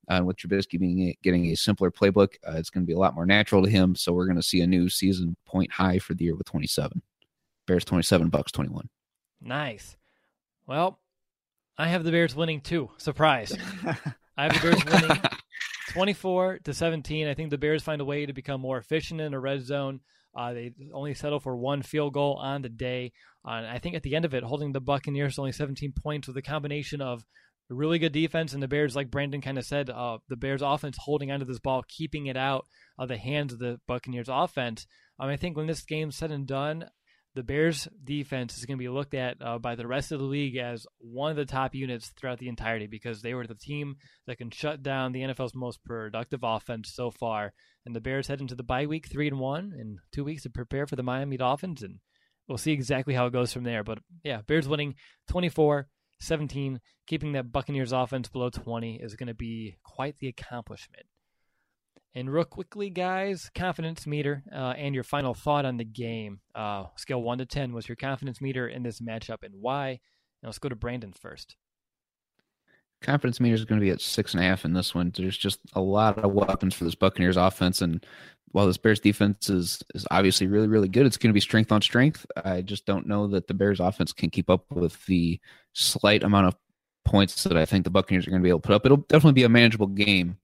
Uh, with Trubisky being a, getting a simpler playbook, uh, it's going to be a lot more natural to him. So we're going to see a new season point high for the year with 27. Bears 27, Bucs 21. Nice. Well, I have the Bears winning too. Surprise. I have the Bears winning 24 to 17. I think the Bears find a way to become more efficient in the red zone. Uh, they only settle for one field goal on the day. Uh, and I think at the end of it, holding the Buccaneers to only 17 points with a combination of really good defense and the Bears, like Brandon kind of said, uh, the Bears offense holding onto this ball, keeping it out of the hands of the Buccaneers offense. Um, I think when this game's said and done, the Bears defense is going to be looked at uh, by the rest of the league as one of the top units throughout the entirety because they were the team that can shut down the NFL's most productive offense so far. And the Bears head into the bye week three and one in two weeks to prepare for the Miami Dolphins, and we'll see exactly how it goes from there. But yeah, Bears winning 24 17, keeping that Buccaneers offense below 20 is going to be quite the accomplishment. And real quickly, guys, confidence meter uh, and your final thought on the game. Uh, scale 1 to 10 was your confidence meter in this matchup and why? Let's go to Brandon first. Confidence meter is going to be at six and a half in this one. There's just a lot of weapons for this Buccaneers offense. And while this Bears defense is, is obviously really, really good, it's going to be strength on strength. I just don't know that the Bears offense can keep up with the slight amount of points that I think the Buccaneers are going to be able to put up. It'll definitely be a manageable game.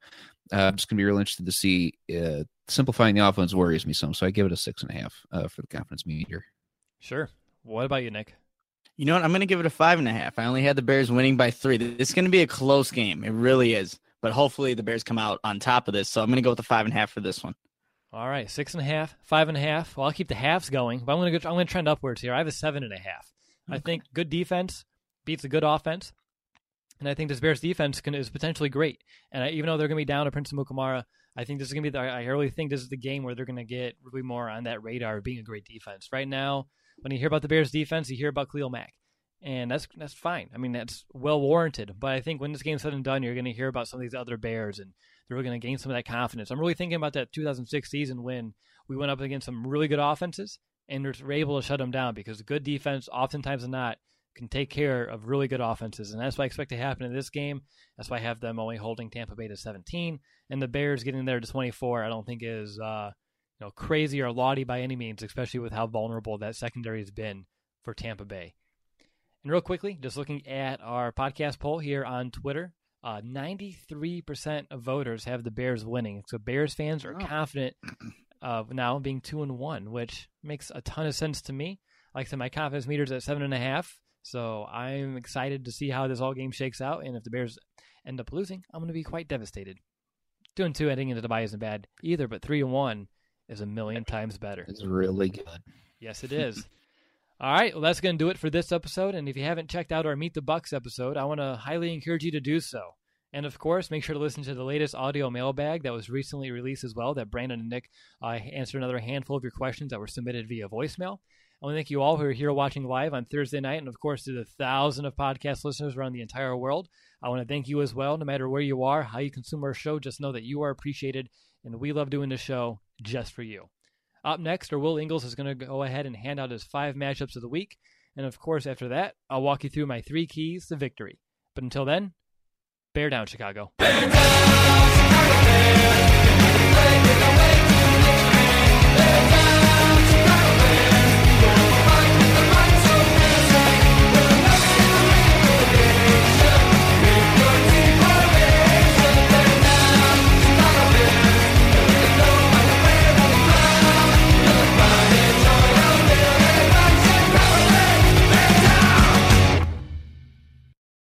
Uh, I'm just going to be real interested to see. Uh, simplifying the offense worries me some, so I give it a six and a half uh, for the confidence meter. Sure. What about you, Nick? You know what? I'm going to give it a five and a half. I only had the Bears winning by three. This is going to be a close game. It really is. But hopefully the Bears come out on top of this. So I'm going to go with the five and a half for this one. All right, six and a half, five and a half. Well, I'll keep the halves going, but I'm going to go, I'm going to trend upwards here. I have a seven and a half. Okay. I think good defense beats a good offense. And I think this Bears defense can, is potentially great. And I, even though they're going to be down to Prince Amukamara, I think this is going to be. The, I really think this is the game where they're going to get really more on that radar of being a great defense. Right now, when you hear about the Bears defense, you hear about Khalil Mack, and that's that's fine. I mean, that's well warranted. But I think when this game's said and done, you're going to hear about some of these other Bears, and they're really going to gain some of that confidence. I'm really thinking about that 2006 season when we went up against some really good offenses and we were able to shut them down because good defense, oftentimes not, can take care of really good offenses, and that's what I expect to happen in this game. That's why I have them only holding Tampa Bay to 17, and the Bears getting there to 24. I don't think is uh, you know crazy or laudy by any means, especially with how vulnerable that secondary has been for Tampa Bay. And real quickly, just looking at our podcast poll here on Twitter, uh, 93% of voters have the Bears winning. So Bears fans are Oh. confident of now being two and one, which makes a ton of sense to me. Like I said, my confidence meter's at seven and a half, so I'm excited to see how this all game shakes out. And if the Bears end up losing, I'm going to be quite devastated. Two and two heading into the bye isn't bad either, but three and one is a million times better. It's really good. Yes, it is. All right, well, that's going to do it for this episode. And if you haven't checked out our Meet the Bucs episode, I want to highly encourage you to do so. And of course, make sure to listen to the latest audio mailbag that was recently released as well. That Brandon and Nick uh, answered another handful of your questions that were submitted via voicemail. I want to thank you all who are here watching live on Thursday night, and of course to the thousand of podcast listeners around the entire world. I want to thank you as well. No matter where you are, how you consume our show, just know that you are appreciated, and we love doing the show just for you. Up next, our Will Ingles is going to go ahead and hand out his five matchups of the week, and of course after that, I'll walk you through my three keys to victory. But until then, bear down, Chicago. Bear down!